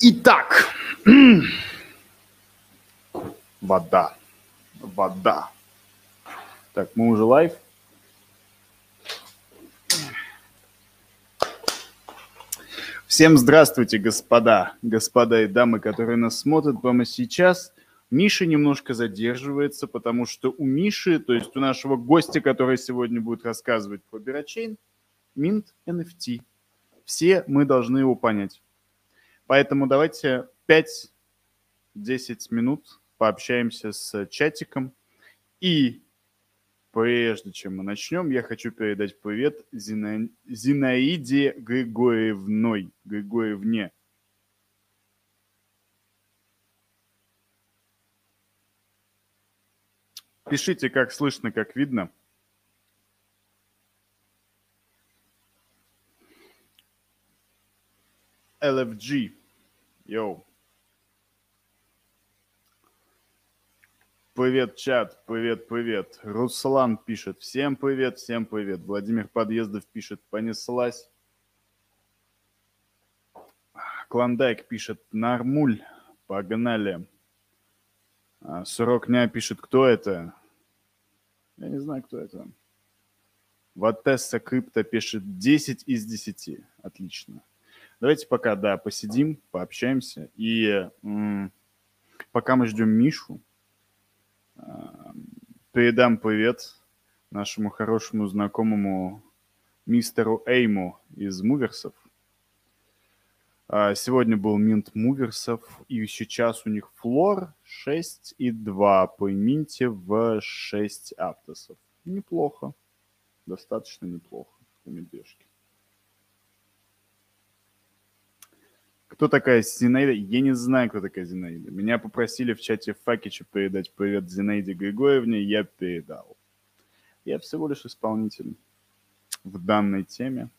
Итак, вода, вода. Так, мы уже live. Всем здравствуйте, господа, господа и дамы, которые нас смотрят прямо сейчас. Миша немножко задерживается, потому что у Миши, то есть у нашего гостя, который сегодня будет рассказывать про Berachain, Минт NFT. Все мы должны его понять. Поэтому давайте 5-10 минут пообщаемся с чатиком. И прежде чем мы начнем, я хочу передать привет Зина... Зинаиде Григорьевной. Григорьевне. Пишите, как слышно, как видно. LFG. Йоу. Привет, чат, привет, привет. Руслан пишет, всем привет, всем привет. Владимир Подъездов пишет, понеслась. Клондайк пишет, нормуль, погнали. А, Сурокня пишет, кто это? Я не знаю, кто это. Ватесса Крипто пишет 10 из 10. Отлично. Давайте пока, да, посидим, пообщаемся. И пока мы ждем Мишу, передам привет нашему хорошему знакомому мистеру Эйму из Муверсов. А, сегодня был Минт Муверсов, и сейчас у них флор 6 и 2 по минте в 6 аптосов. Неплохо, достаточно неплохо по медвежке. Кто такая Зинаида? Я не знаю, кто такая Зинаида. Меня попросили в чате Факича передать привет Зинаиде Григорьевне, я передал. Я всего лишь исполнитель в данной теме.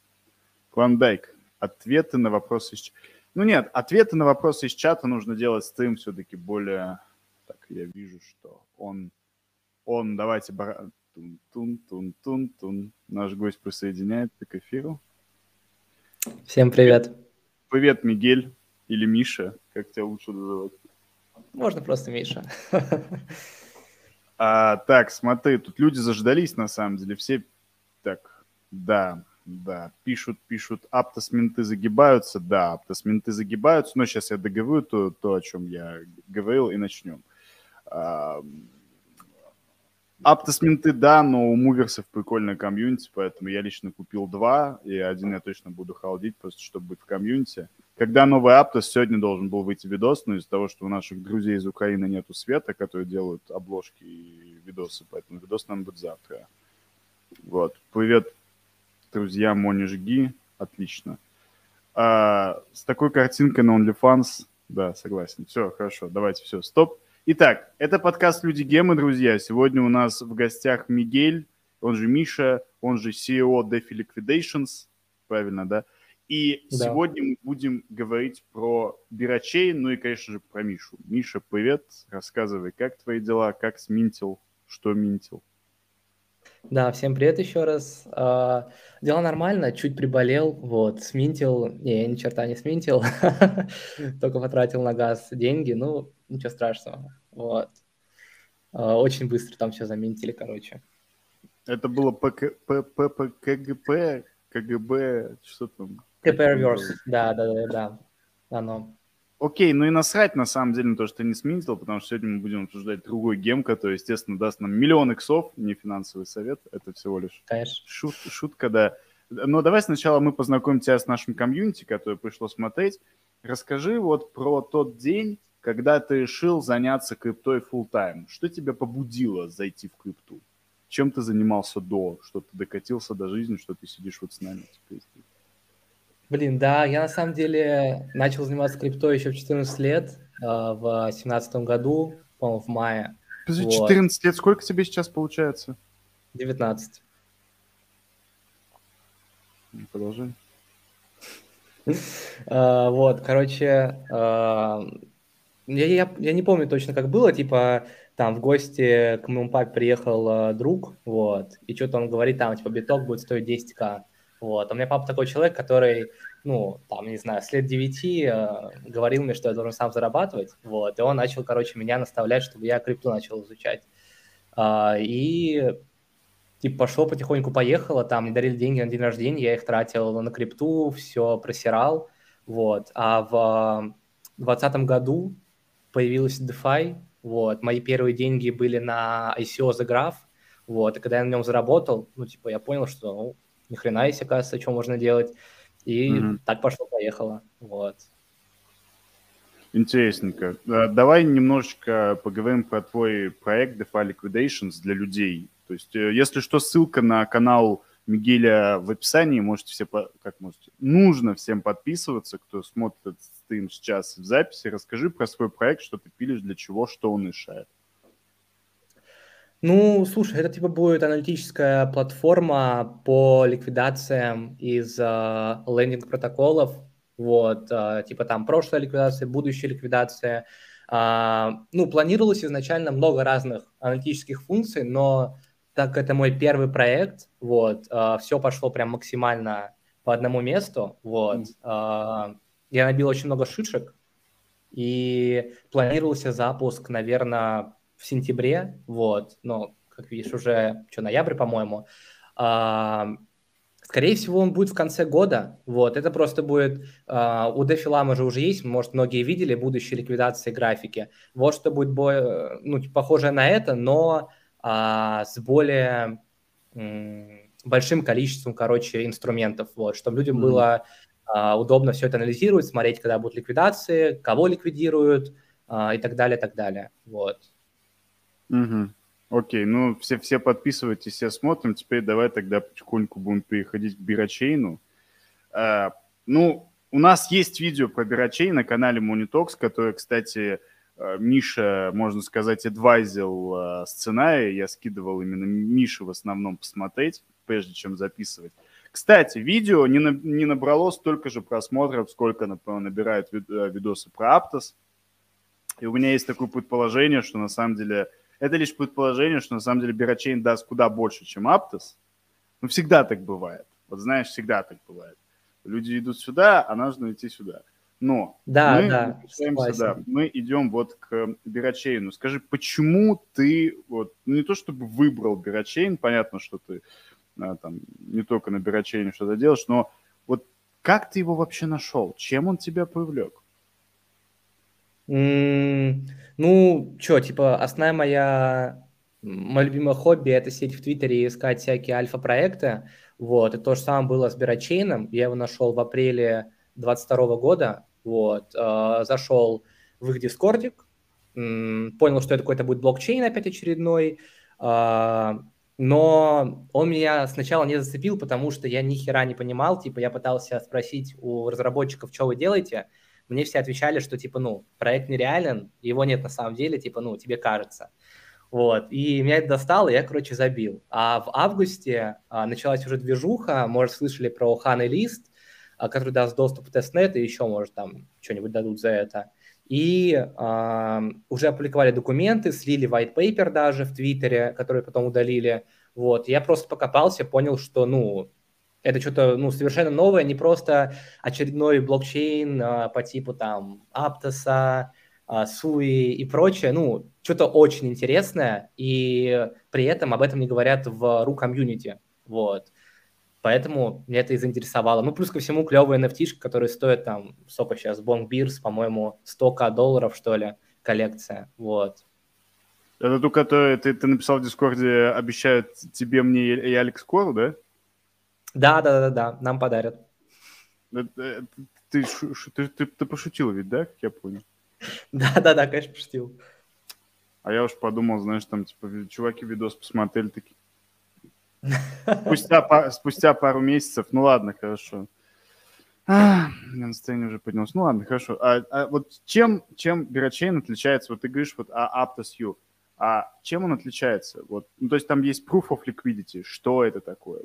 Клондайк. Ответы на вопросы из чата. Ну нет, ответы на вопросы из чата нужно делать стрим все-таки более... Так, я вижу, что он... Он, давайте... Тун-тун-тун-тун-тун. Наш гость присоединяется к эфиру. Всем привет. Привет, Мигель или Миша, как тебя лучше называть? Можно просто Миша. А, так, смотри, тут люди заждались на самом деле. Все так, да, да, пишут, пишут, аптосменты загибаются, да, аптосменты загибаются, но сейчас я договорю то, то о чем я говорил, и начнем. А, Аптосменты, да, но у муверсов прикольная комьюнити, поэтому я лично купил два, и один я точно буду халдить, просто чтобы быть в комьюнити. Когда новый Аптос, сегодня должен был выйти видос, но из-за того, что у наших друзей из Украины нету света, которые делают обложки и видосы, поэтому видос нам будет завтра. Вот. Привет, друзья, Мони жги. Отлично. А, с такой картинкой на OnlyFans, да, согласен. Все, хорошо, давайте, все, стоп. Итак, это подкаст «Люди Гемы», друзья. Сегодня у нас в гостях Мигель, он же Миша, он же CEO DeFi Liquidations, правильно, да? И да. сегодня мы будем говорить про Бирачей, ну и, конечно же, про Мишу. Миша, привет, рассказывай, как твои дела, как сминтил, что минтил? Да, всем привет еще раз. Uh, дела нормально, чуть приболел, вот, сминтил, не, я ни черта не сминтил, только потратил на газ деньги, ну, ничего страшного. Вот. А, очень быстро там все заметили, короче. Это было ПК, ПП, КГП, КГБ, что там? КП Reverse, да, да, да, да, оно. Окей, ну и насрать на самом деле на то, что ты не сменил, потому что сегодня мы будем обсуждать другой гем, который, естественно, даст нам миллион иксов, не финансовый совет, это всего лишь Конечно. Шут, шутка, да. Но давай сначала мы познакомим тебя с нашим комьюнити, которое пришло смотреть. Расскажи вот про тот день, когда ты решил заняться криптой full time? Что тебя побудило зайти в крипту? Чем ты занимался до, что ты докатился до жизни, что ты сидишь вот с нами теперь? Блин, да, я на самом деле начал заниматься криптой еще в 14 лет, э, в 17 году, по-моему, в мае. Подожди, вот. 14 лет, сколько тебе сейчас получается? 19. Продолжай. Э, вот, короче, э, я, я, я не помню точно, как было, типа, там в гости к моему папе приехал э, друг, вот, и что-то он говорит, там, типа, биток будет стоить 10к. Вот. А у меня папа такой человек, который, ну, там, не знаю, с лет 9 э, говорил мне, что я должен сам зарабатывать, вот, и он начал, короче, меня наставлять, чтобы я крипту начал изучать. А, и, типа, пошло потихоньку, поехало, там, мне дарили деньги на день рождения, я их тратил на крипту, все просирал, вот. А в 2020 году появилась DeFi, вот, мои первые деньги были на ICO The Graph, вот, и когда я на нем заработал, ну, типа, я понял, что, ну, ни хрена есть, оказывается, что можно делать. И mm-hmm. так пошло-поехало. Вот. Интересненько. Э, давай немножечко поговорим про твой проект DeFi Liquidations для людей. То есть, э, если что, ссылка на канал Мигеля в описании, можете все, как можете, нужно всем подписываться, кто смотрит этот стрим сейчас в записи. Расскажи про свой проект, что ты пилишь, для чего, что он решает. Ну, слушай, это типа будет аналитическая платформа по ликвидациям из э, лендинг-протоколов, вот, э, типа там прошлая ликвидация, будущая ликвидация. Э, ну, планировалось изначально много разных аналитических функций, но так как это мой первый проект, вот, э, все пошло прям максимально по одному месту, вот. Э, я набил очень много шишек, и планировался запуск, наверное, в сентябре, вот, но, как видишь, уже, что, ноябрь, по-моему. А, скорее всего, он будет в конце года, вот, это просто будет, а, у Дефилама же уже есть, может, многие видели будущие ликвидации графики, вот что будет, бо... ну, похоже на это, но а, с более м, большим количеством, короче, инструментов, вот, чтобы людям mm-hmm. было а, удобно все это анализировать, смотреть, когда будут ликвидации, кого ликвидируют, а, и так далее, так далее, вот. Угу. Окей, ну все, все подписывайтесь, все смотрим. Теперь давай тогда потихоньку будем переходить к Бирочейну. А, ну, у нас есть видео про Бирочейн на канале Monitox, который, кстати, Миша, можно сказать, адвайзил а, сценарий. Я скидывал именно Мише в основном посмотреть, прежде чем записывать. Кстати, видео не, на, не набрало столько же просмотров, сколько, набирают э, видосы про Аптос. И у меня есть такое предположение, что на самом деле это лишь предположение, что на самом деле Бирочейн даст куда больше, чем Аптос. Ну, всегда так бывает. Вот знаешь, всегда так бывает. Люди идут сюда, а нужно идти сюда. Но да, мы, да, сюда, мы идем вот к Бирочейну. Скажи, почему ты вот ну, не то чтобы выбрал Бирочейн, понятно, что ты а, там не только на Бирочейне что-то делаешь, но вот как ты его вообще нашел? Чем он тебя привлек? Ну, что, типа, основная моя, мое любимое хобби – это сидеть в Твиттере и искать всякие альфа-проекты. Вот, и то же самое было с Бирочейном. Я его нашел в апреле 2022 года. Вот, э, зашел в их дискордик, понял, что это какой-то будет блокчейн опять очередной, э, но он меня сначала не зацепил, потому что я ни хера не понимал, типа я пытался спросить у разработчиков, что вы делаете, мне все отвечали, что, типа, ну, проект нереален, его нет на самом деле, типа, ну, тебе кажется. Вот, и меня это достало, и я, короче, забил. А в августе а, началась уже движуха, может, слышали про Honey List, а, который даст доступ в testnet, и еще, может, там что-нибудь дадут за это. И а, уже опубликовали документы, слили white paper даже в Твиттере, который потом удалили. Вот, я просто покопался, понял, что, ну, это что-то ну, совершенно новое, не просто очередной блокчейн а, по типу там Аптоса, а, Суи и прочее. Ну, что-то очень интересное, и при этом об этом не говорят в ру комьюнити. Вот. Поэтому меня это и заинтересовало. Ну, плюс ко всему, клевые NFT, которые стоят там, сколько сейчас, Бонгбирс, по-моему, 100к долларов, что ли, коллекция. Вот. Это ту, которую ты, ты написал в Дискорде, обещают тебе, мне и Алекс Кору, да? Да, да, да, да, нам подарят. Ты, ты, ты, ты, ты пошутил ведь, да, как я понял? Да, да, да, конечно, пошутил. А я уж подумал, знаешь, там, типа, чуваки видос посмотрели такие. Спустя, спустя пару месяцев, ну ладно, хорошо. А, настроение уже поднялось. Ну ладно, хорошо. А, а вот чем, чем Бирочейн отличается? Вот ты говоришь вот о Aptos U. А чем он отличается? Вот, ну, то есть там есть proof of liquidity. Что это такое?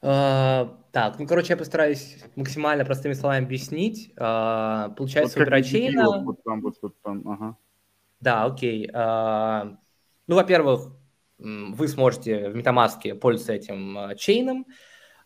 Uh, так, ну, короче, я постараюсь максимально простыми словами объяснить. Uh, получается, вот у. Вот, вот там, вот, вот там, ага. Да, окей. Uh, ну, во-первых, вы сможете в MetaMask пользоваться этим э, чейном,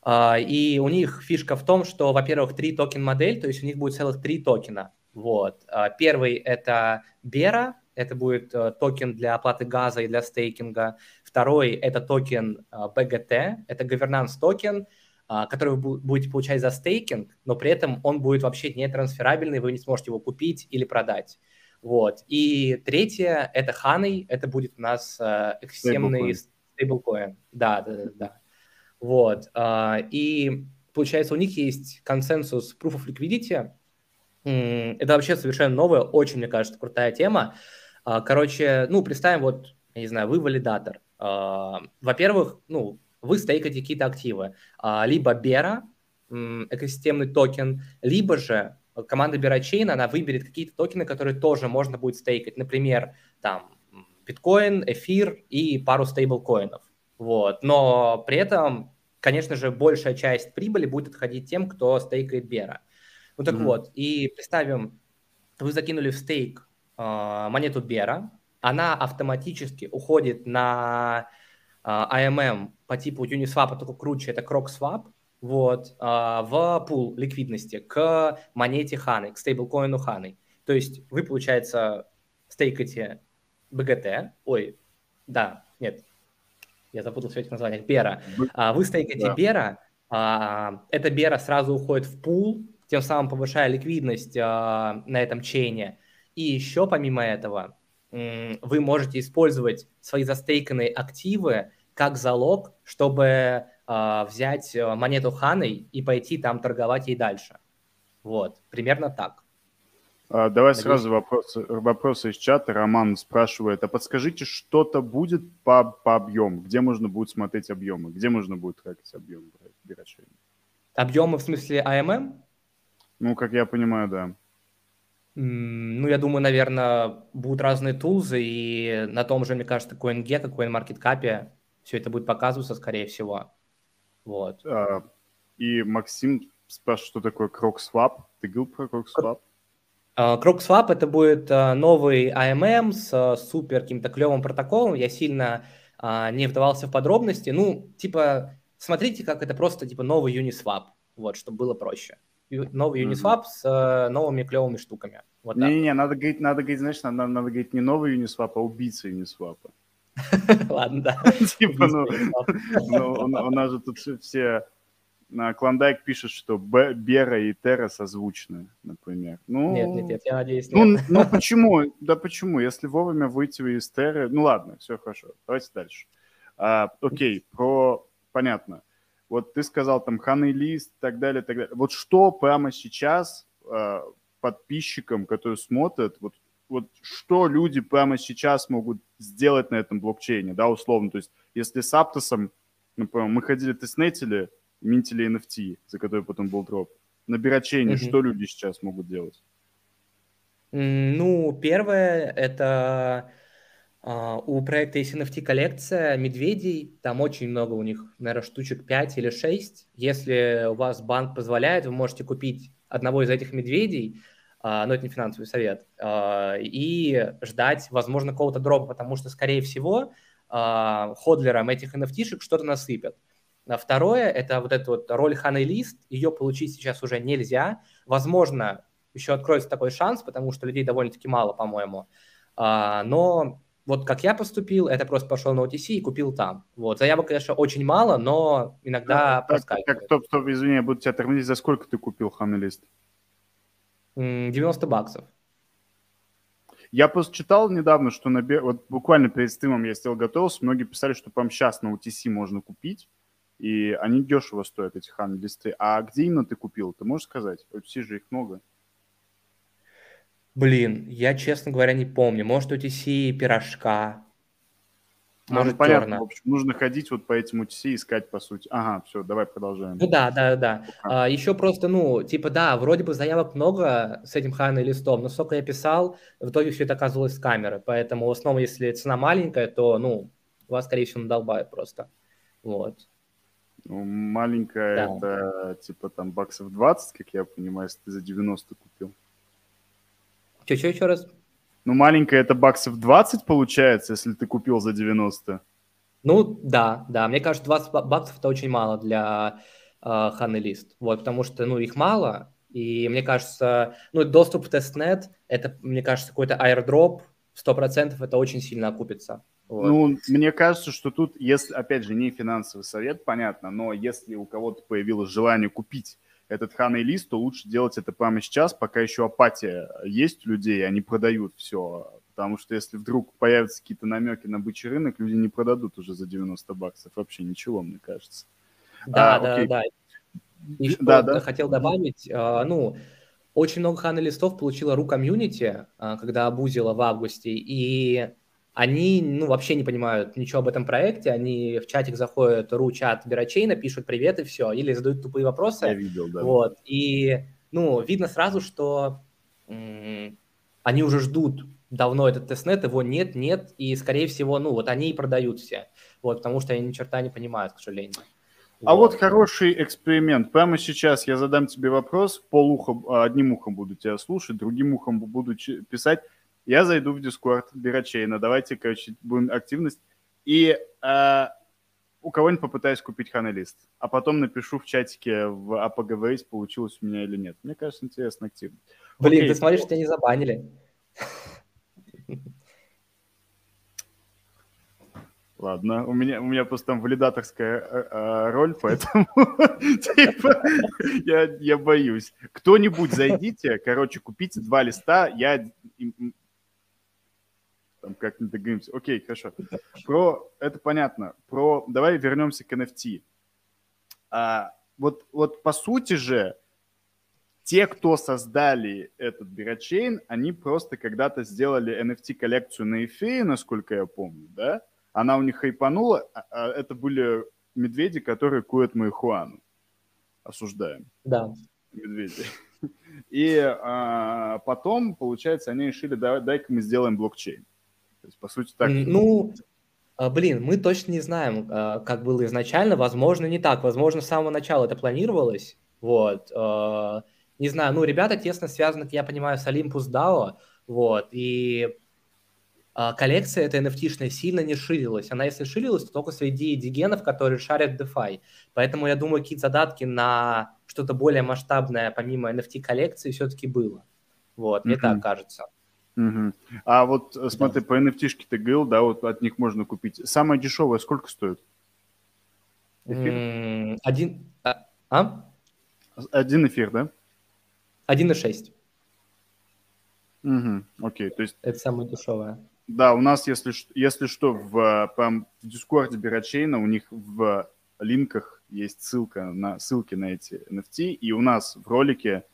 а, и у них фишка в том, что, во-первых, три токен-модель, то есть у них будет целых три токена. Вот. А, первый – это Bera, это будет токен для оплаты газа и для стейкинга. Второй – это токен BGT, это governance токен, который вы будете получать за стейкинг, но при этом он будет вообще не трансферабельный, вы не сможете его купить или продать. Вот. И третье – это Honey, это будет у нас э, экосистемный стейблкоин. Да, да, да, да. Вот. Э, и получается, у них есть консенсус Proof of Liquidity. Это вообще совершенно новая, очень, мне кажется, крутая тема. Э, короче, ну, представим, вот, я не знаю, вы валидатор. Э, во-первых, ну, вы стейкаете какие-то активы. Либо Бера, экосистемный токен, либо же команда Бирачейн, она выберет какие-то токены, которые тоже можно будет стейкать. Например, там, биткоин, эфир и пару стейблкоинов. Вот. Но при этом, конечно же, большая часть прибыли будет отходить тем, кто стейкает Бера. Ну так mm-hmm. вот, и представим, вы закинули в стейк э, монету Бера, она автоматически уходит на э, AMM по типу Uniswap, только круче, это CrocSwap, вот, а, в пул ликвидности к монете Ханы, к стейблкоину Ханы. То есть вы, получается, стейкаете BGT, ой, да, нет, я запутался в этих названиях, Бера. А, вы стейкаете да. Бера, а, эта Бера сразу уходит в пул, тем самым повышая ликвидность на этом чейне. И еще помимо этого, вы можете использовать свои застейканные активы как залог, чтобы взять э, монету Ханы и пойти там торговать ей дальше. Вот, примерно так. А, давай Надеюсь. сразу вопросы, вопросы из чата. Роман спрашивает, а подскажите, что-то будет по, по объему? Где можно будет смотреть объемы? Где можно будет трекать объемы? Объемы в смысле АММ? Ну, как я понимаю, да. Ну, я думаю, наверное, будут разные тулзы, и на том же, мне кажется, CoinGecko, CoinMarketCap все это будет показываться, скорее всего. Вот. А, и Максим спрашивает, что такое CrocSwap. Ты говорил про CrocSwap? CrocSwap это будет а, новый AMM с а, супер каким-то клевым протоколом. Я сильно не вдавался в подробности. Ну, типа, смотрите, как это просто типа новый Uniswap, вот, чтобы было проще. Новый Uniswap mm-hmm. с новыми клевыми штуками. Вот Не-не-не, надо говорить, надо говорить, знаешь, надо, надо говорить не новый Uniswap, а убийца Uniswap. Ладно, да. Типа, ну, ну у нас же тут все... Клондайк пишет, что Бера и Терра созвучны, например. Ну, нет, нет, нет, я надеюсь, ну, нет. Ну, ну почему? Да почему? Если вовремя выйти из Терры... Ну ладно, все хорошо. Давайте дальше. А, окей, про... Понятно. Вот ты сказал там Ханы Лист и так далее, так далее. Вот что прямо сейчас а, подписчикам, которые смотрят, вот вот что люди прямо сейчас могут сделать на этом блокчейне, да, условно. То есть если с Аптосом, например, мы ходили, тестнетили, минтили NFT, за который потом был дроп, на бирочейне, mm-hmm. что люди сейчас могут делать? Ну, первое, это Uh, у проекта есть NFT-коллекция медведей, там очень много у них, наверное, штучек 5 или 6. Если у вас банк позволяет, вы можете купить одного из этих медведей, но это не финансовый совет, а, и ждать, возможно, какого-то дропа, потому что, скорее всего, а, ходлерам этих NFT-шек что-то насыпят. Второе, это вот эта вот роль Ханы Лист, ее получить сейчас уже нельзя. Возможно, еще откроется такой шанс, потому что людей довольно-таки мало, по-моему. Но вот как я поступил, это просто пошел на OTC и купил там. Вот, заявок, конечно, очень мало, но иногда да, проскакивает. Так, стоп, стоп, извини, я буду тебя тормозить. За сколько ты купил Ханы Лист? 90 баксов. Я просто читал недавно, что на, вот буквально перед стримом я сделал готовился, многие писали, что прямо сейчас на UTC можно купить, и они дешево стоят, эти хан-листы. А где именно ты купил, ты можешь сказать? UTC же их много. Блин, я, честно говоря, не помню. Может, UTC пирожка, Может, ну, понятно, терна. в общем, нужно ходить вот по этим UTC искать, по сути. Ага, все, давай продолжаем. Ну да, да, да. А, еще просто, ну, типа, да, вроде бы заявок много с этим хайной листом, но сколько я писал, в итоге все это оказывалось с камеры. Поэтому в основном, если цена маленькая, то, ну, вас, скорее всего, надолбают просто. Вот. Ну, маленькая да. это, типа, там, баксов 20, как я понимаю, если ты за 90 купил. Че-че еще раз? Ну, маленькая это баксов 20 получается, если ты купил за 90. Ну, да, да. Мне кажется, 20 баксов это очень мало для э, Ханы Лист. Вот, потому что, ну, их мало. И мне кажется, ну, доступ в тестнет, это, мне кажется, какой-то airdrop, 100% это очень сильно окупится. Вот. Ну, мне кажется, что тут, если, опять же, не финансовый совет, понятно, но если у кого-то появилось желание купить этот ханый лист, то лучше делать это прямо сейчас, пока еще апатия есть у людей, они продают все. Потому что если вдруг появятся какие-то намеки на бычий рынок, люди не продадут уже за 90 баксов. Вообще ничего, мне кажется. Да, а, да, окей. да. И да, да. хотел добавить, а, ну, очень много ханы листов получила ру комьюнити, а, когда обузила в августе, и они, ну, вообще не понимают ничего об этом проекте, они в чатик заходят, ру чат Бирачейна, пишут привет и все, или задают тупые вопросы. Я видел, да. Вот, и, ну, видно сразу, что м- они уже ждут давно этот тестнет, его нет, нет, и, скорее всего, ну, вот они и продают все, вот, потому что они ни черта не понимают, к сожалению. А вот. вот хороший эксперимент. Прямо сейчас я задам тебе вопрос, полухом, одним ухом буду тебя слушать, другим ухом буду писать. Я зайду в Discord Бирачейна, давайте, короче, будем активность. И э, у кого-нибудь попытаюсь купить ханелист, а потом напишу в чатике в а поговорить, получилось у меня или нет. Мне кажется, интересно, активно. Блин, Окей. ты смотришь, тебя не забанили. Ладно, у меня, у меня просто там валидаторская э, э, роль, поэтому типа, я боюсь. Кто-нибудь зайдите, короче, купите два листа, я там как-нибудь договоримся. Окей, хорошо. Про, это понятно. Про, давай вернемся к NFT. А, вот, вот по сути же, те, кто создали этот бирочейн, они просто когда-то сделали NFT-коллекцию на эфире, насколько я помню, да? она у них хайпанула, а, а это были медведи, которые куют марихуану. Осуждаем. Да. Медведи. И а, потом, получается, они решили, да, дай-ка мы сделаем блокчейн. То есть, по сути, так... Ну, а, блин, мы точно не знаем, а, как было изначально. Возможно, не так. Возможно, с самого начала это планировалось. Вот. Не знаю, ну, ребята тесно связаны, я понимаю, с Olympus DAO. Вот. И а, коллекция эта NFT-шная сильно не ширилась. Она, если ширилась, то только среди дигенов, которые шарят DeFi. Поэтому, я думаю, какие-то задатки на что-то более масштабное, помимо NFT-коллекции, все-таки было. Вот, мне mm-hmm. так кажется. Mm-hmm. А вот э, смотри, да. по NFT-шке ты говорил, да, вот от них можно купить. Самое дешевое сколько стоит? Эфир? Один... А? а? Один эфир, да? 1,6. Угу, окей, то есть... Это самое дешевое. Да, у нас, если, если что, в, прям в Дискорде Бирачейна у них в линках есть ссылка на, ссылки на эти NFT, и у нас в ролике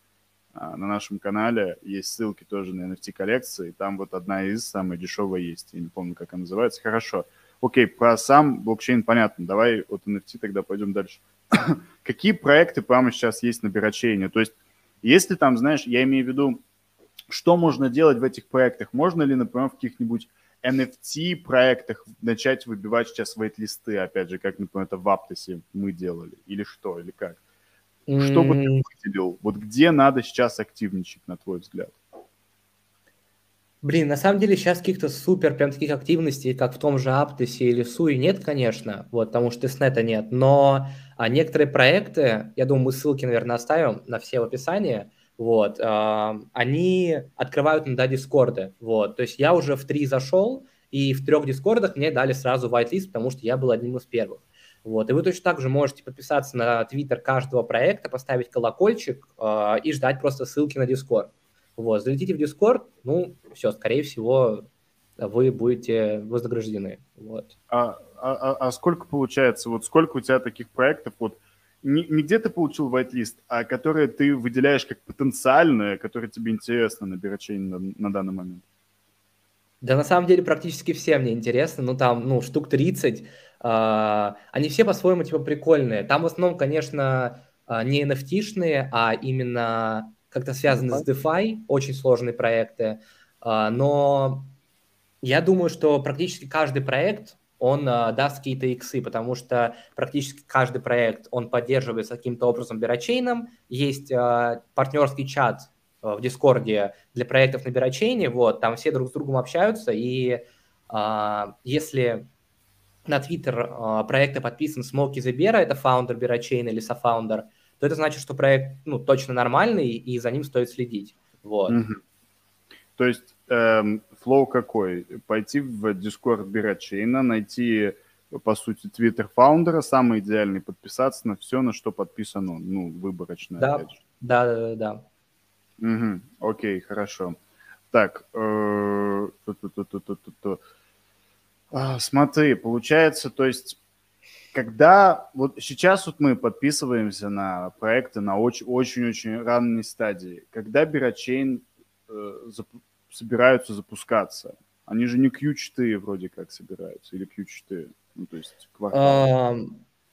на нашем канале есть ссылки тоже на NFT-коллекции, там вот одна из самая дешевая есть, я не помню, как она называется. Хорошо. Окей, про сам блокчейн понятно. Давай от NFT тогда пойдем дальше. Какие проекты прямо сейчас есть на Бирачейне? То есть, если там, знаешь, я имею в виду, что можно делать в этих проектах? Можно ли, например, в каких-нибудь NFT-проектах начать выбивать сейчас вейт-листы, опять же, как, например, это в Аптосе мы делали, или что, или как? Что бы ты выделил? Вот где надо сейчас активничать, на твой взгляд? Блин, на самом деле сейчас каких-то супер прям таких активностей, как в том же Аптосе или Суе, нет, конечно, вот, потому что тестнета нет, но а некоторые проекты, я думаю, мы ссылки, наверное, оставим на все в описании, вот, э, они открывают иногда дискорды, вот, то есть я уже в три зашел, и в трех дискордах мне дали сразу whitelist, потому что я был одним из первых. Вот, и вы точно так же можете подписаться на твиттер каждого проекта, поставить колокольчик э, и ждать просто ссылки на дискорд. Вот, залетите в дискорд, ну, все, скорее всего, вы будете вознаграждены. Вот. А, а, а, а сколько получается, вот сколько у тебя таких проектов, вот не, не где ты получил whitelist, а которые ты выделяешь как потенциальные, которые тебе интересно на бирочейне на, на данный момент? Да, на самом деле практически все мне интересны, ну там, ну, штук 30, э, они все по-своему типа прикольные. Там в основном, конечно, э, не NFT-шные, а именно как-то связаны с DeFi, очень сложные проекты, э, но я думаю, что практически каждый проект он даст какие-то иксы, потому что практически каждый проект, он поддерживается каким-то образом Бирочейном. Есть партнерский чат в Дискорде для проектов на Бирочейне, вот, там все друг с другом общаются, и если на Твиттер э, проекта подписан Smokey the Bera это founder Berachain или co-founder, то это значит, что проект ну, точно нормальный, и за ним стоит следить. Вот. Угу. То есть эм, flow какой? Пойти в Discord Berachain а, найти, по сути, твиттер founder а, самый идеальный, подписаться на все, на что подписан он, ну, выборочно, да. опять же. Да, да, да. Угу. Окей, хорошо. Так, э, а, смотри, получается, то есть, когда вот сейчас вот мы подписываемся на проекты на очень-очень ранней стадии, когда Бирочейн э, зап- собираются запускаться, они же не Q4 вроде как собираются, или Q4, ну то есть квартал.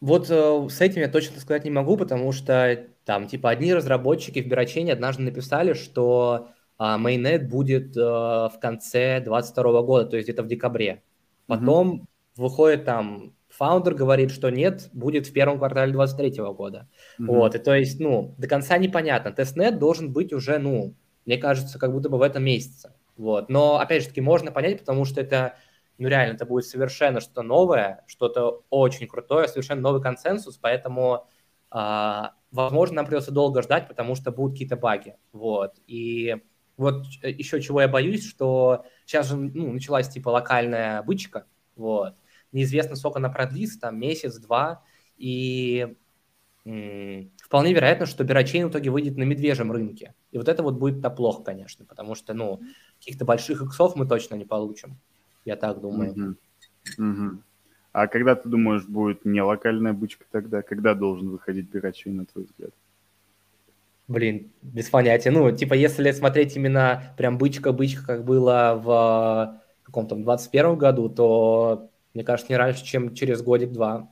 Вот э, с этим я точно сказать не могу, потому что там типа одни разработчики в Бирочейне однажды написали, что Mainnet будет э, в конце 2022 года, то есть где-то в декабре. Потом mm-hmm. выходит там founder говорит, что нет, будет в первом квартале 2023 года. Mm-hmm. Вот, и то есть, ну, до конца непонятно. Testnet должен быть уже, ну, мне кажется, как будто бы в этом месяце. Вот, но, опять же таки, можно понять, потому что это, ну, реально, это будет совершенно что-то новое, что-то очень крутое, совершенно новый консенсус, поэтому, а, возможно, нам придется долго ждать, потому что будут какие-то баги. Вот, и вот э, еще чего я боюсь, что сейчас же ну, началась типа локальная бычка, вот. Неизвестно, сколько она продлится, там месяц-два, и м- вполне вероятно, что Бирочейн в итоге выйдет на медвежьем рынке. И вот это вот будет-то плохо, конечно, потому что, ну, каких-то больших иксов мы точно не получим. Я так думаю. Mm-hmm. Mm-hmm. А когда ты думаешь, будет не локальная бычка тогда? Когда должен выходить Бирочейн, на твой взгляд? Блин, без понятия. Ну, типа, если смотреть именно прям бычка-бычка, как было в каком-то 21 году, то, мне кажется, не раньше, чем через годик-два.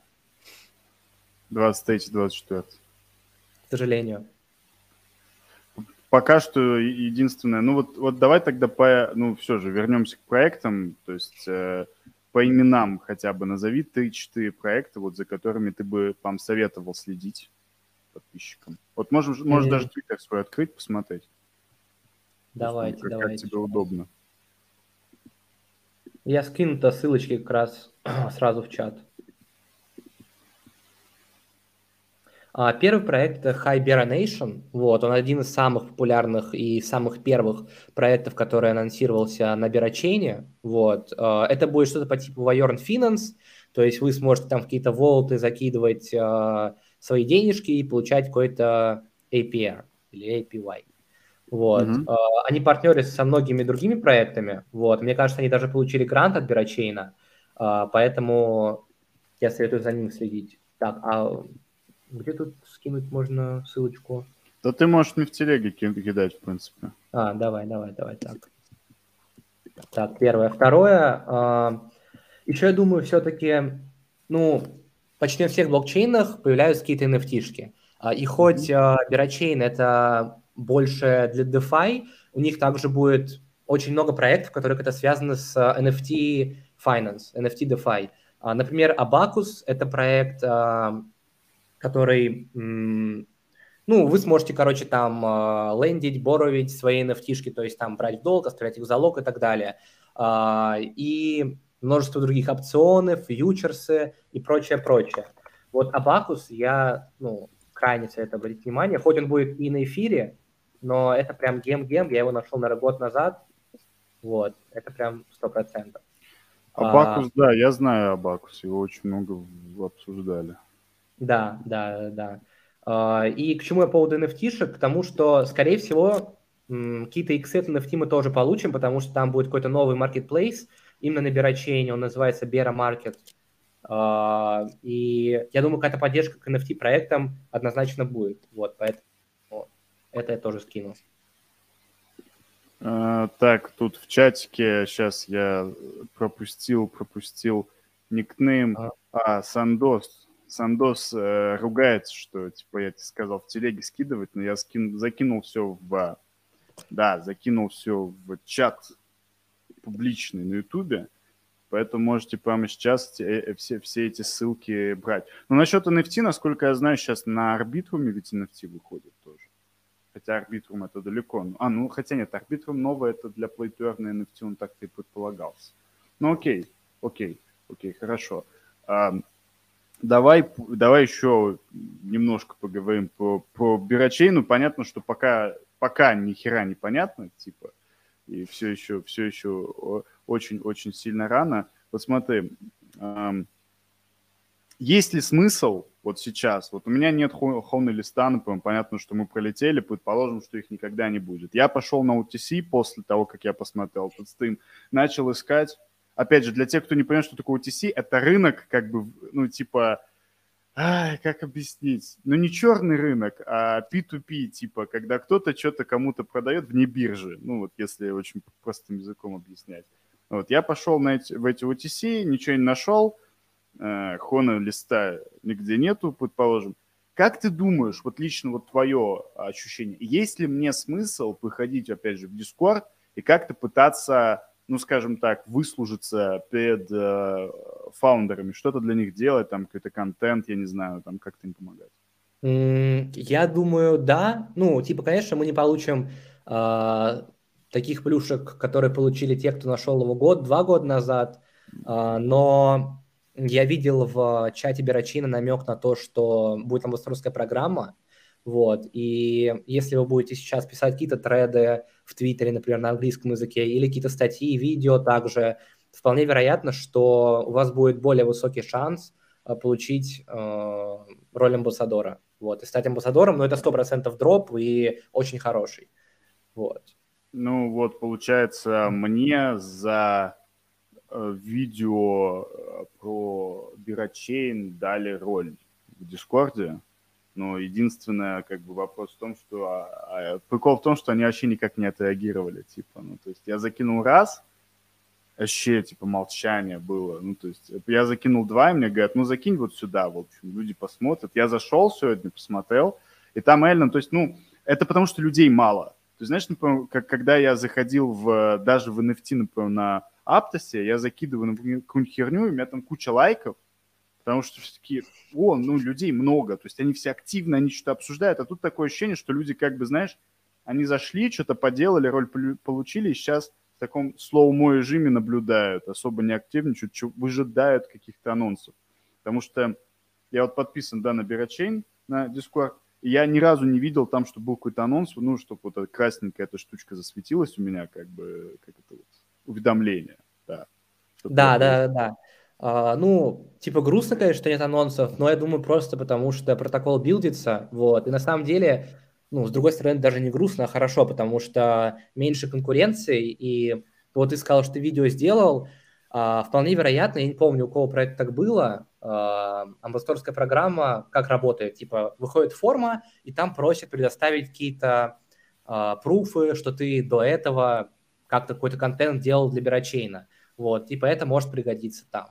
23-24. К сожалению. Пока что единственное, ну вот, вот давай тогда по, ну все же вернемся к проектам, то есть э, по именам хотя бы назови 3-4 проекта, вот за которыми ты бы вам советовал следить подписчикам. Вот можешь, mm-hmm. можешь даже твиттер свой открыть, посмотреть. Давайте, как, давайте. Как тебе удобно. Я скину-то ссылочки как раз сразу в чат. А, первый проект это Hibernation. Вот, он один из самых популярных и самых первых проектов, который анонсировался на Берачейне. Вот. А, это будет что-то по типу Wyern Finance, то есть вы сможете там какие-то волты закидывать а, свои денежки и получать какой-то APR или APY. Вот. Mm-hmm. Uh, они партнеры со многими другими проектами. Вот. Мне кажется, они даже получили грант от Бирочейна, uh, поэтому я советую за ним следить. Так, а где тут скинуть можно ссылочку? Да ты можешь мне в телеге кидать, в принципе. А, давай, давай, давай, так. Так, первое. Второе. Uh, еще я думаю, все-таки, ну, почти на всех блокчейнах появляются какие-то NFT-шки. А, и хоть а, это больше для DeFi, у них также будет очень много проектов, которые как-то связаны с NFT Finance, NFT DeFi. Например, Abacus – это проект, а, который, ну, вы сможете, короче, там лендить, боровить свои NFT-шки, то есть там брать в долг, оставлять их в залог и так далее. И множество других опционов, фьючерсы и прочее, прочее. Вот Абакус я, ну, крайне советую обратить внимание, хоть он будет и на эфире, но это прям гем-гем, я его нашел, наверное, год назад, вот, это прям сто процентов. Абакус, а, да, я знаю Абакус, его очень много обсуждали. Да, да, да. А, и к чему я по поводу NFT-шек? К тому, что, скорее всего, какие-то иксы от NFT мы тоже получим, потому что там будет какой-то новый marketplace, именно на Берачейне, он называется Bera Market. Uh, и я думаю, какая-то поддержка к NFT проектам однозначно будет. Вот, поэтому это я тоже скину. Uh, так, тут в чатике сейчас я пропустил, пропустил никнейм. Uh. А, Сандос. Сандос э, ругается, что, типа, я тебе сказал в телеге скидывать, но я скин, закинул все в... Да, закинул все в чат публичный на Ютубе, поэтому можете прямо сейчас э, все, все эти ссылки брать. Но насчет NFT, насколько я знаю, сейчас на Арбитруме ведь NFT выходит тоже. Хотя Арбитрум это далеко. А, ну, хотя нет, Арбитрум новый это для плейтерна NFT, он так и предполагался. Ну, окей, окей, окей, хорошо. А, давай, давай еще немножко поговорим по, по Бирочейну. Понятно, что пока, пока ни хера не понятно, типа, и все еще, все еще очень-очень сильно рано. Вот смотри, есть ли смысл вот сейчас? Вот у меня нет Хоны листа, например, понятно, что мы пролетели, предположим, что их никогда не будет. Я пошел на OTC после того, как я посмотрел этот стрим, начал искать. Опять же, для тех, кто не понимает, что такое OTC, это рынок, как бы, ну, типа, Ай, как объяснить? Ну, не черный рынок, а P2P, типа, когда кто-то что-то кому-то продает вне биржи. Ну, вот если очень простым языком объяснять. Вот, я пошел на эти, в эти OTC, ничего не нашел, э, Хона листа нигде нету, предположим. Как ты думаешь, вот лично вот твое ощущение, есть ли мне смысл выходить, опять же, в Discord и как-то пытаться ну, скажем так, выслужиться перед э, фаундерами, что-то для них делать, там какой-то контент, я не знаю, там как-то им помогать? Я думаю, да. Ну, типа, конечно, мы не получим э, таких плюшек, которые получили те, кто нашел его год, два года назад, э, но я видел в чате Берачина намек на то, что будет амбассадорская программа, вот, и если вы будете сейчас писать какие-то треды в Твиттере, например, на английском языке, или какие-то статьи, видео также, вполне вероятно, что у вас будет более высокий шанс э, получить э, роль амбассадора. Вот, и стать амбассадором, но это 100% дроп и очень хороший. Вот. Ну вот, получается, мне за э, видео э, про Бирочейн дали роль в Дискорде. Но единственное, как бы, вопрос в том, что... А, а, прикол в том, что они вообще никак не отреагировали, типа, ну, то есть я закинул раз, вообще, типа, молчание было, ну, то есть я закинул два, и мне говорят, ну, закинь вот сюда, в общем, люди посмотрят. Я зашел сегодня, посмотрел, и там реально, то есть, ну, это потому что людей мало. То есть, знаешь, например, как, когда я заходил в, даже в NFT, например, на Аптосе, я закидываю какую-нибудь херню, и у меня там куча лайков, потому что все-таки, о, ну, людей много, то есть они все активно, они что-то обсуждают, а тут такое ощущение, что люди как бы, знаешь, они зашли, что-то поделали, роль получили, и сейчас в таком слоумо режиме наблюдают, особо не активничают, выжидают каких-то анонсов. Потому что я вот подписан, да, на Бирочейн, на Discord, и я ни разу не видел там, что был какой-то анонс, ну, чтобы вот эта красненькая эта штучка засветилась у меня, как бы, как это вот, уведомление, да. Да, да, да. А, ну, типа грустно, конечно, что нет анонсов, но я думаю просто потому, что протокол билдится, вот, и на самом деле, ну, с другой стороны, даже не грустно, а хорошо, потому что меньше конкуренции, и вот ты сказал, что ты видео сделал, а, вполне вероятно, я не помню, у кого про это так было, а, амбассадорская программа как работает, типа выходит форма, и там просят предоставить какие-то пруфы, что ты до этого как-то какой-то контент делал для Берачейна, вот, типа это может пригодиться там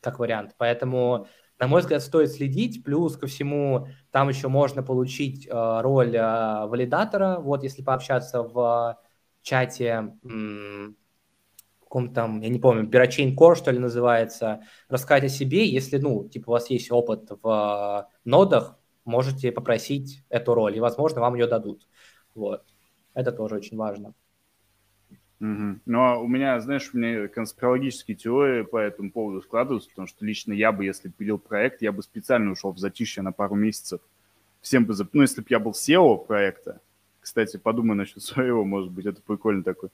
как вариант. Поэтому, на мой взгляд, стоит следить. Плюс ко всему, там еще можно получить э, роль э, валидатора. Вот если пообщаться в чате м- каком там, я не помню, Birachain Core, что ли, называется, рассказать о себе. Если, ну, типа, у вас есть опыт в э, нодах, можете попросить эту роль, и, возможно, вам ее дадут. Вот. Это тоже очень важно. Угу. Но у меня, знаешь, у меня конспирологические теории по этому поводу складываются, потому что лично я бы, если пилил проект, я бы специально ушел в затишье на пару месяцев. Всем бы, ну, если бы я был SEO проекта, кстати, подумай насчет своего, может быть, это прикольно такой.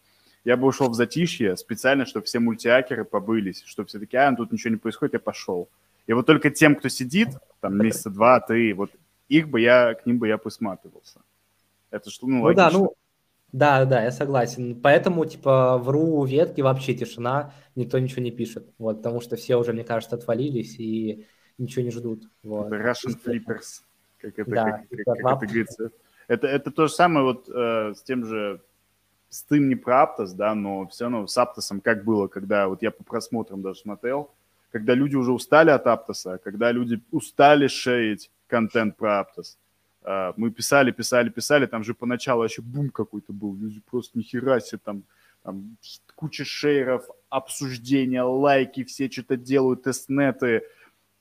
Я бы ушел в затишье специально, чтобы все мультиакеры побылись, чтобы все таки а, ну, тут ничего не происходит, я пошел. И вот только тем, кто сидит, там, месяца два, три, вот их бы я, к ним бы я присматривался. Это что, ну, ну логично. да, ну, да, да, я согласен. Поэтому, типа, в ру ветки вообще тишина, никто ничего не пишет. Вот, потому что все уже, мне кажется, отвалились и ничего не ждут. Вот. Russian Flippers, как это, да, как, как, как это говорится. Это, это то же самое вот э, с тем же, с тем не про Аптос, да, но все равно с Аптосом как было, когда вот я по просмотрам даже смотрел, когда люди уже устали от Аптоса, когда люди устали шеять контент про Аптос, мы писали, писали, писали, там же поначалу вообще бум какой-то был, люди просто нихера себе там, там куча шейров, обсуждения, лайки, все что-то делают, тестнеты,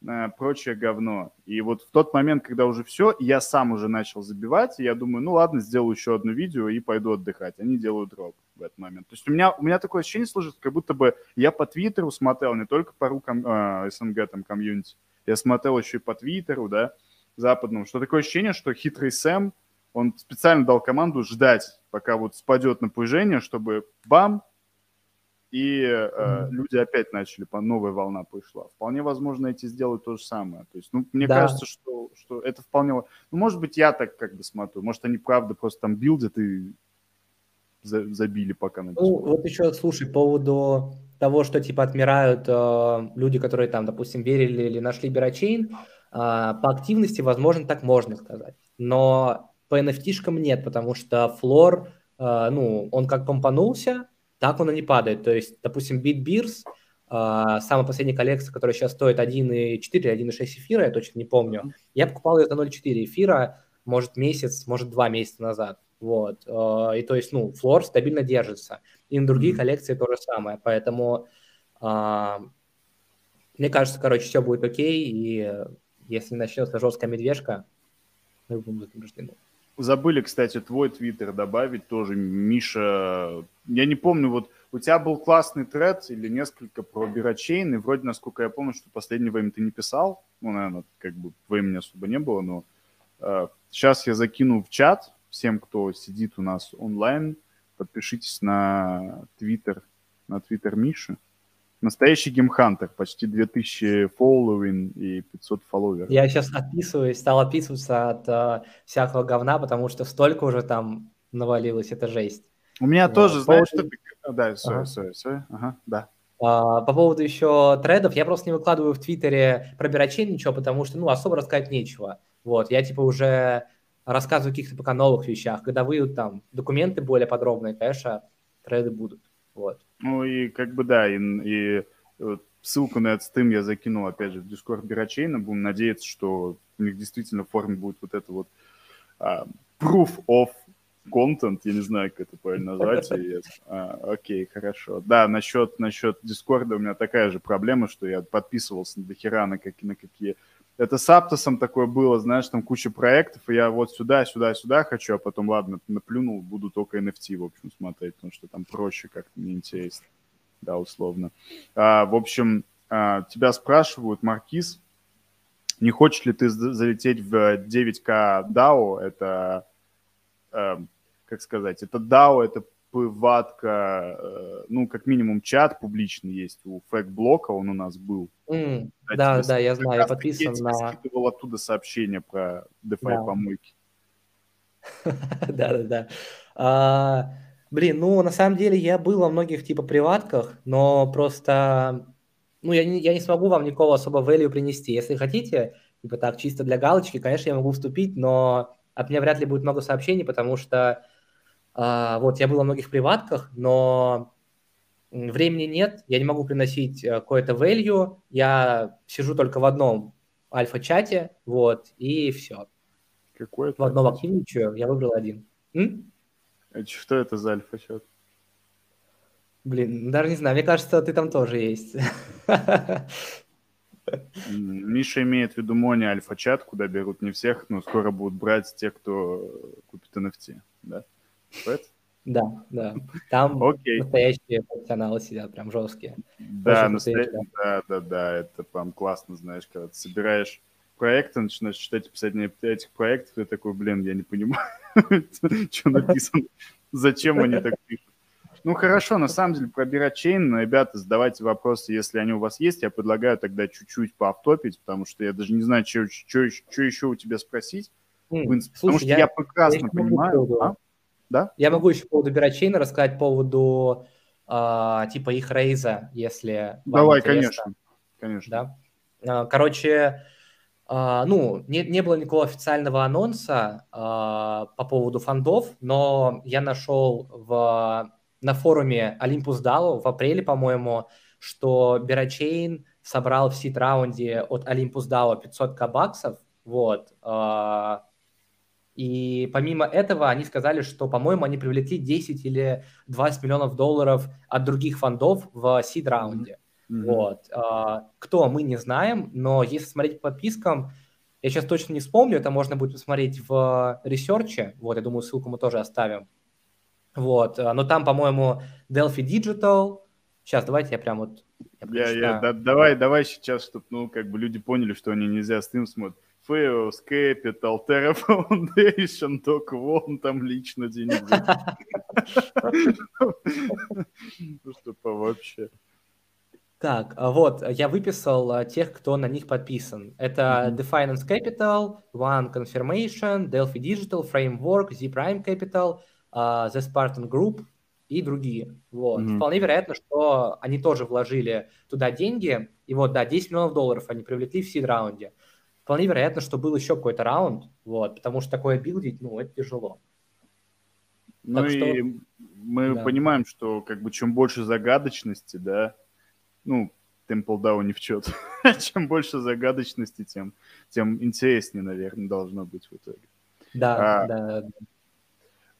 э, прочее говно. И вот в тот момент, когда уже все, я сам уже начал забивать, и я думаю, ну ладно, сделаю еще одно видео и пойду отдыхать. Они делают дроп в этот момент. То есть у меня, у меня такое ощущение сложилось, как будто бы я по Твиттеру смотрел, не только по рукам э, СНГ там комьюнити, я смотрел еще и по Твиттеру, да, западному, что такое ощущение, что хитрый Сэм, он специально дал команду ждать, пока вот спадет напряжение, чтобы бам, и э, mm-hmm. люди опять начали, по новая волна пришла. Вполне возможно, эти сделают то же самое. То есть, ну, мне да. кажется, что, что это вполне... Ну, может быть, я так как бы смотрю. Может, они правда просто там билдят и за, забили пока на Ну, вот еще, слушай, по поводу того, что, типа, отмирают э, люди, которые там, допустим, верили или нашли Берачейн, по активности, возможно, так можно сказать. Но по NFT-шкам нет, потому что флор, э, ну, он как помпанулся, так он и не падает. То есть, допустим, BitBears, Uh, самая последняя коллекция, которая сейчас стоит 1,4 или 1,6 эфира, я точно не помню. Я покупал ее за 0,4 эфира, может, месяц, может, два месяца назад. Вот. И то есть, ну, флор стабильно держится. И на другие mm-hmm. коллекции то же самое. Поэтому мне кажется, короче, все будет окей. И если начнется жесткая медвежка, мы будем заблуждены. Забыли, кстати, твой твиттер добавить тоже, Миша. Я не помню, вот у тебя был классный тред или несколько про Бирачейн, и вроде, насколько я помню, что последнее время ты не писал. Ну, наверное, как бы времени особо не было, но э, сейчас я закину в чат всем, кто сидит у нас онлайн. Подпишитесь на твиттер, на твиттер Миши. Настоящий геймхантер, почти 2000 фолловин и 500 фолловеров. Я сейчас отписываюсь, стал отписываться от uh, всякого говна, потому что столько уже там навалилось, это жесть. У меня вот. тоже, знаешь, что... Да, sorry, ага. sorry, sorry. Ага, да. Uh, по поводу еще тредов, я просто не выкладываю в Твиттере про Бирачей ничего, потому что, ну, особо рассказать нечего. Вот, я, типа, уже рассказываю о каких-то пока новых вещах. Когда выйдут там документы более подробные, конечно, треды будут. Вот. Ну и как бы да, и, и вот ссылку на этот стим я закинул опять же в Discord Бирачейна. Будем надеяться, что у них действительно в форме будет вот это вот uh, proof of content, я не знаю, как это правильно назвать. а, окей, хорошо. Да, насчет, насчет Дискорда у меня такая же проблема, что я подписывался на дохера на, какие, на какие это с Аптосом такое было, знаешь, там куча проектов, и я вот сюда, сюда, сюда хочу, а потом, ладно, наплюнул, буду только NFT, в общем, смотреть, потому что там проще как-то, неинтересно, да, условно. А, в общем, а, тебя спрашивают, Маркиз, не хочешь ли ты залететь в 9К DAO, это, э, как сказать, это DAO, это ватка, э, ну, как минимум чат публичный есть у фэк-блока, он у нас был. Mm, да, да, я знаю, я подписан на... Я скидывал оттуда сообщение про DeFi помойки. Да-да-да. А, блин, ну, на самом деле я был во многих, типа, приватках, но просто, ну, я не, я не смогу вам никакого особо value принести. Если хотите, типа так, чисто для галочки, конечно, я могу вступить, но от меня вряд ли будет много сообщений, потому что а, вот, я был во многих приватках, но времени нет, я не могу приносить э, какое-то value, я сижу только в одном альфа-чате, вот, и все. Какой? В одном активничаю, я выбрал один. М? А что это за альфа-чат? Блин, даже не знаю, мне кажется, ты там тоже есть. Миша имеет в виду Мони альфа-чат, куда берут не всех, но скоро будут брать тех, кто купит NFT, да? Да, да. Там Окей. настоящие профессионалы сидят, прям жесткие. Да, настоя... да, да, да, это прям классно, знаешь, когда ты собираешь проекты, начинаешь читать описание этих проектов, ты такой, блин, я не понимаю, что написано, зачем они так пишут. Ну хорошо, на самом деле про Бирачейн, ребята, задавайте вопросы, если они у вас есть. Я предлагаю тогда чуть-чуть поавтопить, потому что я даже не знаю, что, еще у тебя спросить. Mm, потому слушай, что я, прекрасно понимаю. Да? Я могу еще по поводу Бирачейна рассказать по поводу э, типа их рейза, если Давай, конечно. Конечно. Да? А, короче, э, ну, не, не было никакого официального анонса э, по поводу фондов, но я нашел в, на форуме Olympus DAO в апреле, по-моему, что Бирачейн собрал в сид-раунде от Olympus DAO 500 баксов, вот, э, и помимо этого они сказали, что, по-моему, они привлекли 10 или 20 миллионов долларов от других фондов в seed -раунде. Угу. Вот. А, кто, мы не знаем, но если смотреть по подпискам, я сейчас точно не вспомню, это можно будет посмотреть в research е, вот, я думаю, ссылку мы тоже оставим. Вот, а, но там, по-моему, Delphi Digital, сейчас, давайте я прям вот... Я, я, я, да, давай, давай сейчас, чтобы, ну, как бы люди поняли, что они не зря стрим смотрят. Fails, Capital, Terra Foundation, Doc One там лично денег. Ну, что вообще. Так, а вот, я выписал а, тех, кто на них подписан. Это mm-hmm. Definance Capital, One Confirmation, Delphi Digital, Framework, Z Prime Capital, uh, The Spartan Group и другие. Вот. Mm-hmm. Вполне вероятно, что они тоже вложили туда деньги. И вот, да, 10 миллионов долларов они привлекли в сид-раунде. Вполне вероятно, что был еще какой-то раунд, вот, потому что такое билдить, ну, это тяжело. Ну так и что... мы да. понимаем, что как бы чем больше загадочности, да, ну, Temple Down не в чет. Чем больше загадочности, тем, тем интереснее, наверное, должно быть в итоге. Да, а, да.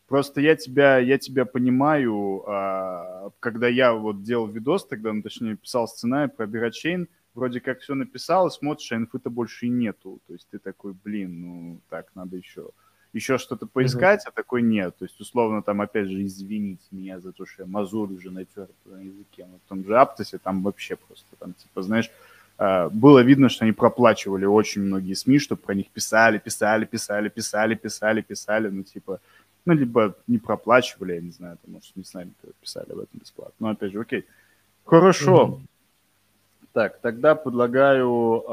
Просто я тебя, я тебя понимаю, а, когда я вот делал видос тогда, ну, точнее, писал сценарий про Бирачейн, вроде как все написал, смотришь, а инфы-то больше и нету. То есть ты такой, блин, ну, так, надо еще еще что-то поискать, mm-hmm. а такой нет. То есть, условно, там, опять же, извините меня за то, что я мазурь уже натер на языке. Но в том же Аптосе там вообще просто, там, типа, знаешь, а, было видно, что они проплачивали очень многие СМИ, чтобы про них писали, писали, писали, писали, писали, писали, ну, типа, ну, либо не проплачивали, я не знаю, там, может, не с нами писали об этом бесплатно. Но, опять же, окей. Хорошо. Mm-hmm. Так, тогда предлагаю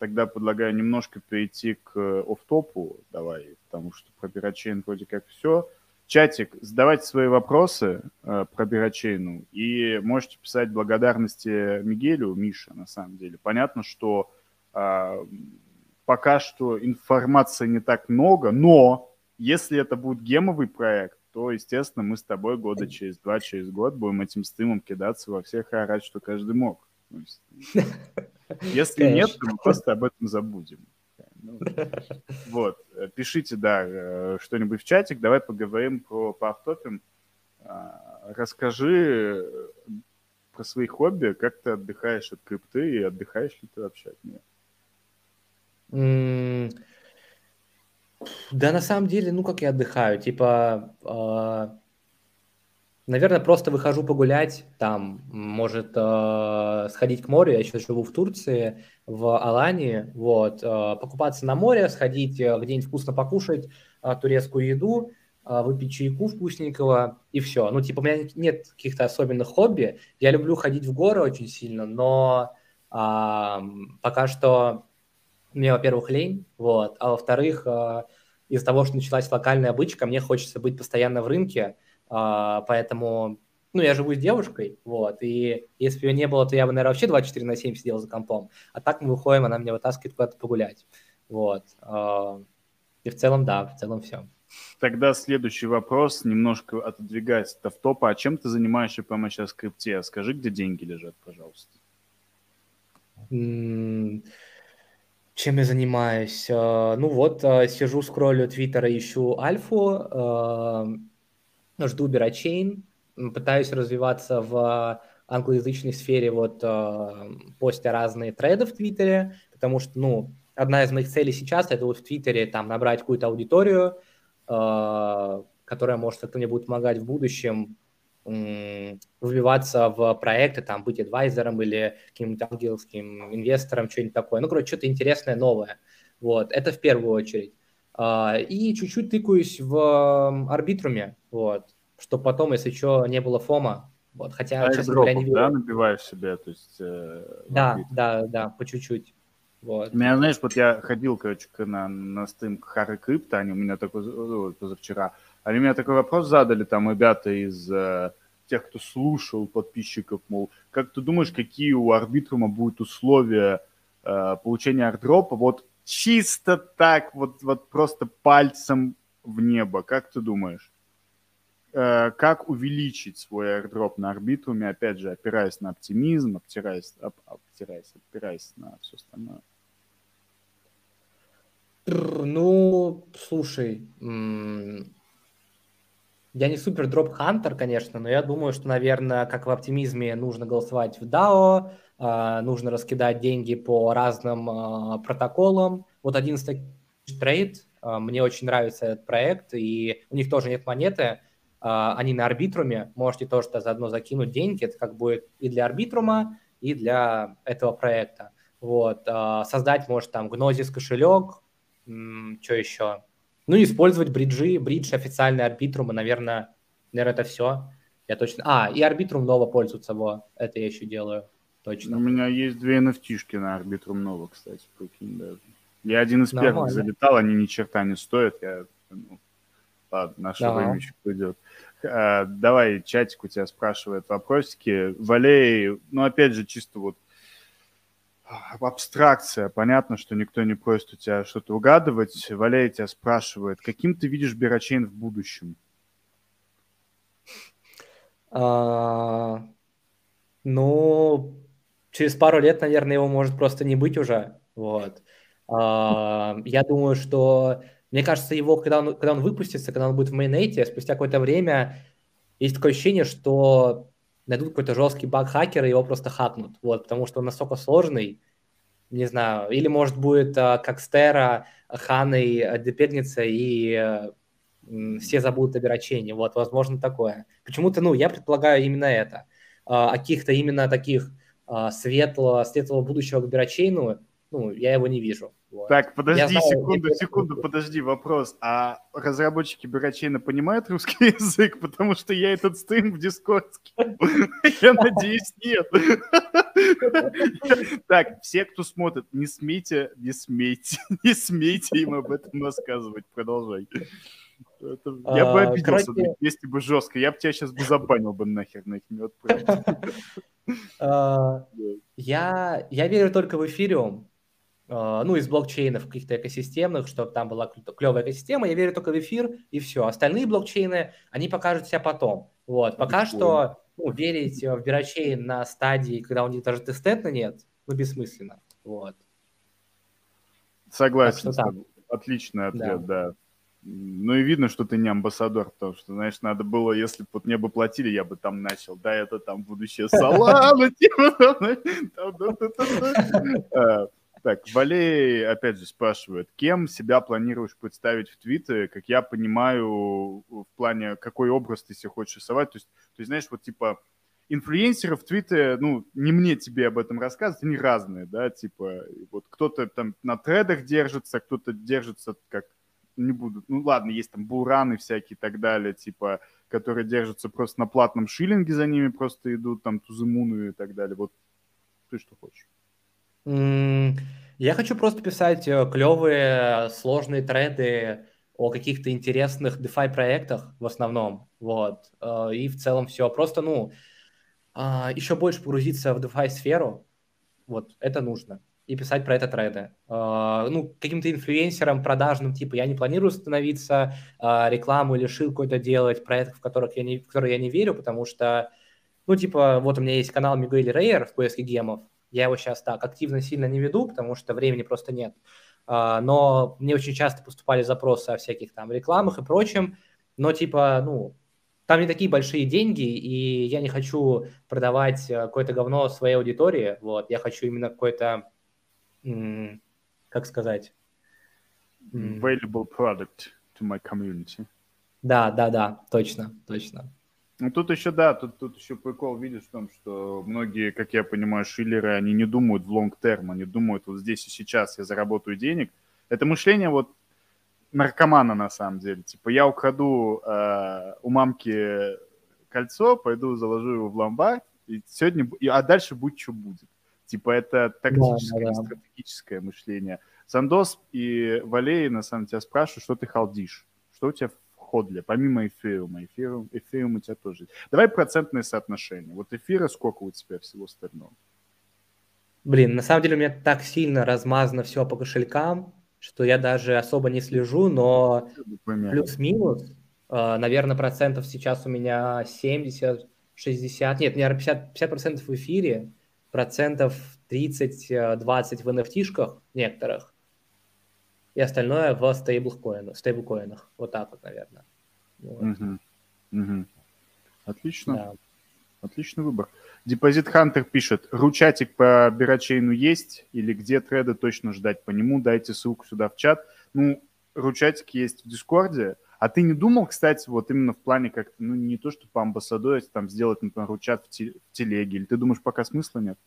тогда предлагаю немножко перейти к офтопу, давай, потому что про Бирочейн вроде как все. Чатик, задавайте свои вопросы э, про Бирочейну и можете писать благодарности Мигелю, Мише, на самом деле. Понятно, что э, пока что информации не так много, но если это будет гемовый проект, то, естественно, мы с тобой года через два, через год будем этим стримом кидаться во всех и орать, что каждый мог. Если Конечно. нет, то мы просто об этом забудем. Ну, вот, пишите, да, э, что-нибудь в чатик, давай поговорим про поавтопим. А, расскажи про свои хобби, как ты отдыхаешь от крипты и отдыхаешь ли ты вообще от нее? Да, на самом деле, ну, как я отдыхаю, типа, а, Наверное, просто выхожу погулять, там, может, э, сходить к морю, я еще живу в Турции, в Алании, вот, э, покупаться на море, сходить э, где-нибудь вкусно покушать э, турецкую еду, э, выпить чайку вкусненького, и все. Ну, типа, у меня нет каких-то особенных хобби, я люблю ходить в горы очень сильно, но э, пока что мне, во-первых, лень, вот, а во-вторых, э, из-за того, что началась локальная бычка, мне хочется быть постоянно в рынке, а, поэтому, ну, я живу с девушкой, вот, и если бы ее не было, то я бы, наверное, вообще 24 на 7 сидел за компом. А так мы выходим, она меня вытаскивает куда-то погулять. Вот. А, и в целом, да, в целом все. Тогда следующий вопрос, немножко отодвигаясь от автопа. А чем ты занимаешься прямо сейчас в крипте? Скажи, где деньги лежат, пожалуйста. Чем я занимаюсь? А, ну вот, сижу, скроллю твиттера, ищу альфу, жду Бирачейн, пытаюсь развиваться в англоязычной сфере, вот э, постя разные треды в Твиттере, потому что, ну, одна из моих целей сейчас это вот в Твиттере там набрать какую-то аудиторию, э, которая может как-то мне будет помогать в будущем э, выбиваться в проекты, там, быть адвайзером или каким-нибудь ангельским инвестором, что-нибудь такое. Ну, короче, что-то интересное, новое. Вот, это в первую очередь. А, и чуть-чуть тыкаюсь в арбитруме, вот, чтобы потом, если что, не было фома. Вот, хотя, а честно говоря, не да, набиваешь себе, то есть... Э, да, да, да, по чуть-чуть. Вот. Меня, знаешь, вот я ходил, короче, на, на стрим Хары Крипто, они у меня такой, вот, позавчера, они меня такой вопрос задали, там, ребята из э, тех, кто слушал подписчиков, мол, как ты думаешь, какие у арбитрума будут условия э, получения ардропа? Вот чисто так, вот, вот просто пальцем в небо. Как ты думаешь? Э, как увеличить свой airdrop на арбитруме, опять же, опираясь на оптимизм, опираясь, оп, опираясь, опираясь на все остальное? Ну, слушай, я не супер дроп-хантер, конечно, но я думаю, что, наверное, как в оптимизме нужно голосовать в DAO, э, нужно раскидать деньги по разным э, протоколам. Вот 11 трейд, э, мне очень нравится этот проект, и у них тоже нет монеты, они на арбитруме, можете тоже заодно закинуть деньги, это как будет и для арбитрума, и для этого проекта. Вот, создать, может, там, Gnosis кошелек, что еще? Ну, использовать бриджи, бридж официальный арбитрум, и, наверное, наверное, это все. Я точно... А, и арбитрум Нова пользуется, во, это я еще делаю, точно. У меня есть две nft на арбитрум Нова, кстати, прикинь даже. Я один из Нормально. первых залетал, они ни черта не стоят, я... Ну, ладно, наше да. время еще придет. А, давай, чатик у тебя спрашивает вопросики. Валей, ну, опять же, чисто вот абстракция. Понятно, что никто не просит у тебя что-то угадывать. Валерий тебя спрашивает, каким ты видишь Берачейн в будущем? А, ну, через пару лет, наверное, его может просто не быть уже. Вот. А, я думаю, что... Мне кажется, его, когда он, когда он выпустится, когда он будет в мейнете, спустя какое-то время, есть такое ощущение, что найдут какой-то жесткий баг хакера, его просто хакнут, вот, потому что он настолько сложный, не знаю, или, может, будет а, как Стера, Ханой а, депегнется, и а, все забудут о Верачене, вот, возможно, такое. Почему-то, ну, я предполагаю именно это. А, каких-то именно таких а, светлого, светлого будущего к Верачейну, ну, я его не вижу. Вот. Так, подожди знаю, секунду, секунду, подожди, вопрос. А разработчики Бирачейна понимают русский язык? Потому что я этот стрим в Дискорд Я надеюсь, нет. Так, все, кто смотрит, не смейте, не смейте, не смейте им об этом рассказывать. Продолжай. Я бы а, обиделся, если бы жестко. Я бы тебя сейчас бы забанил бы нахер на их Я верю только в эфириум. А, ну, из блокчейнов каких-то экосистемных, чтобы там была клевая экосистема, я верю только в эфир, и все. Остальные блокчейны, они покажут себя потом. Вот, пока что ну, верить в бирочейн на стадии, когда у них даже тестнета нет, ну, бессмысленно. Вот. Согласен с тобой. Отличный ответ, да. да. Ну и видно, что ты не амбассадор, потому что, знаешь, надо было, если бы вот мне бы платили, я бы там начал, да, это там будущее Солана, так, Валей опять же спрашивает, кем себя планируешь представить в Твиттере? Как я понимаю, в плане, какой образ ты себе хочешь рисовать? То есть, то есть знаешь, вот типа инфлюенсеры в Твиттере, ну, не мне тебе об этом рассказывать, они разные, да, типа, вот кто-то там на тредах держится, кто-то держится как, не буду, ну, ладно, есть там бураны всякие и так далее, типа, которые держатся просто на платном шиллинге, за ними просто идут, там, тузымуны и так далее, вот ты что хочешь? Я хочу просто писать э, клевые, сложные треды о каких-то интересных DeFi проектах в основном, вот, э, и в целом все. Просто, ну, а, еще больше погрузиться в DeFi сферу, вот, это нужно, и писать про это треды. А, ну, каким-то инфлюенсером продажным, типа, я не планирую становиться, а, рекламу или шил какой-то делать, проектов, в, которых я не, в которые я не верю, потому что, ну, типа, вот у меня есть канал Мигуэль Рейер в поиске гемов, я его сейчас так активно сильно не веду, потому что времени просто нет. А, но мне очень часто поступали запросы о всяких там рекламах и прочем. Но типа, ну, там не такие большие деньги, и я не хочу продавать э, какое-то говно своей аудитории. Вот, я хочу именно какой-то, как сказать... Valuable product to my community. Да, да, да, точно, точно. Ну, тут еще, да, тут, тут еще прикол видишь в том, что многие, как я понимаю, шиллеры, они не думают в лонг-терм, они думают вот здесь и сейчас я заработаю денег. Это мышление вот наркомана на самом деле. Типа я украду э, у мамки кольцо, пойду заложу его в ломбард, и сегодня, и, а дальше будь что будет. Типа это тактическое, да, да. стратегическое мышление. Сандос и Валей, на самом деле, спрашивают, что ты халдишь? Что у тебя Ходли, помимо эфириума. Эфириум, эфириум у тебя тоже есть. Давай процентные соотношения. Вот эфира сколько у тебя всего остального? Блин, на самом деле у меня так сильно размазано все по кошелькам, что я даже особо не слежу, но плюс-минус, а, наверное, процентов сейчас у меня 70, 60, нет, наверное, 50, 50 процентов в эфире, процентов 30-20 в NFT-шках некоторых, и остальное в стейблкоинах, стейблкоинах. Вот так вот, наверное. Вот. Угу. Угу. Отлично. Да. Отличный выбор. Депозит Хантер пишет, ручатик по Бирачейну есть или где треды точно ждать по нему? Дайте ссылку сюда в чат. Ну, ручатик есть в Дискорде. А ты не думал, кстати, вот именно в плане как ну, не то, что по амбассадоре там сделать, например, ручат в, те, в телеге? Или ты думаешь, пока смысла нет?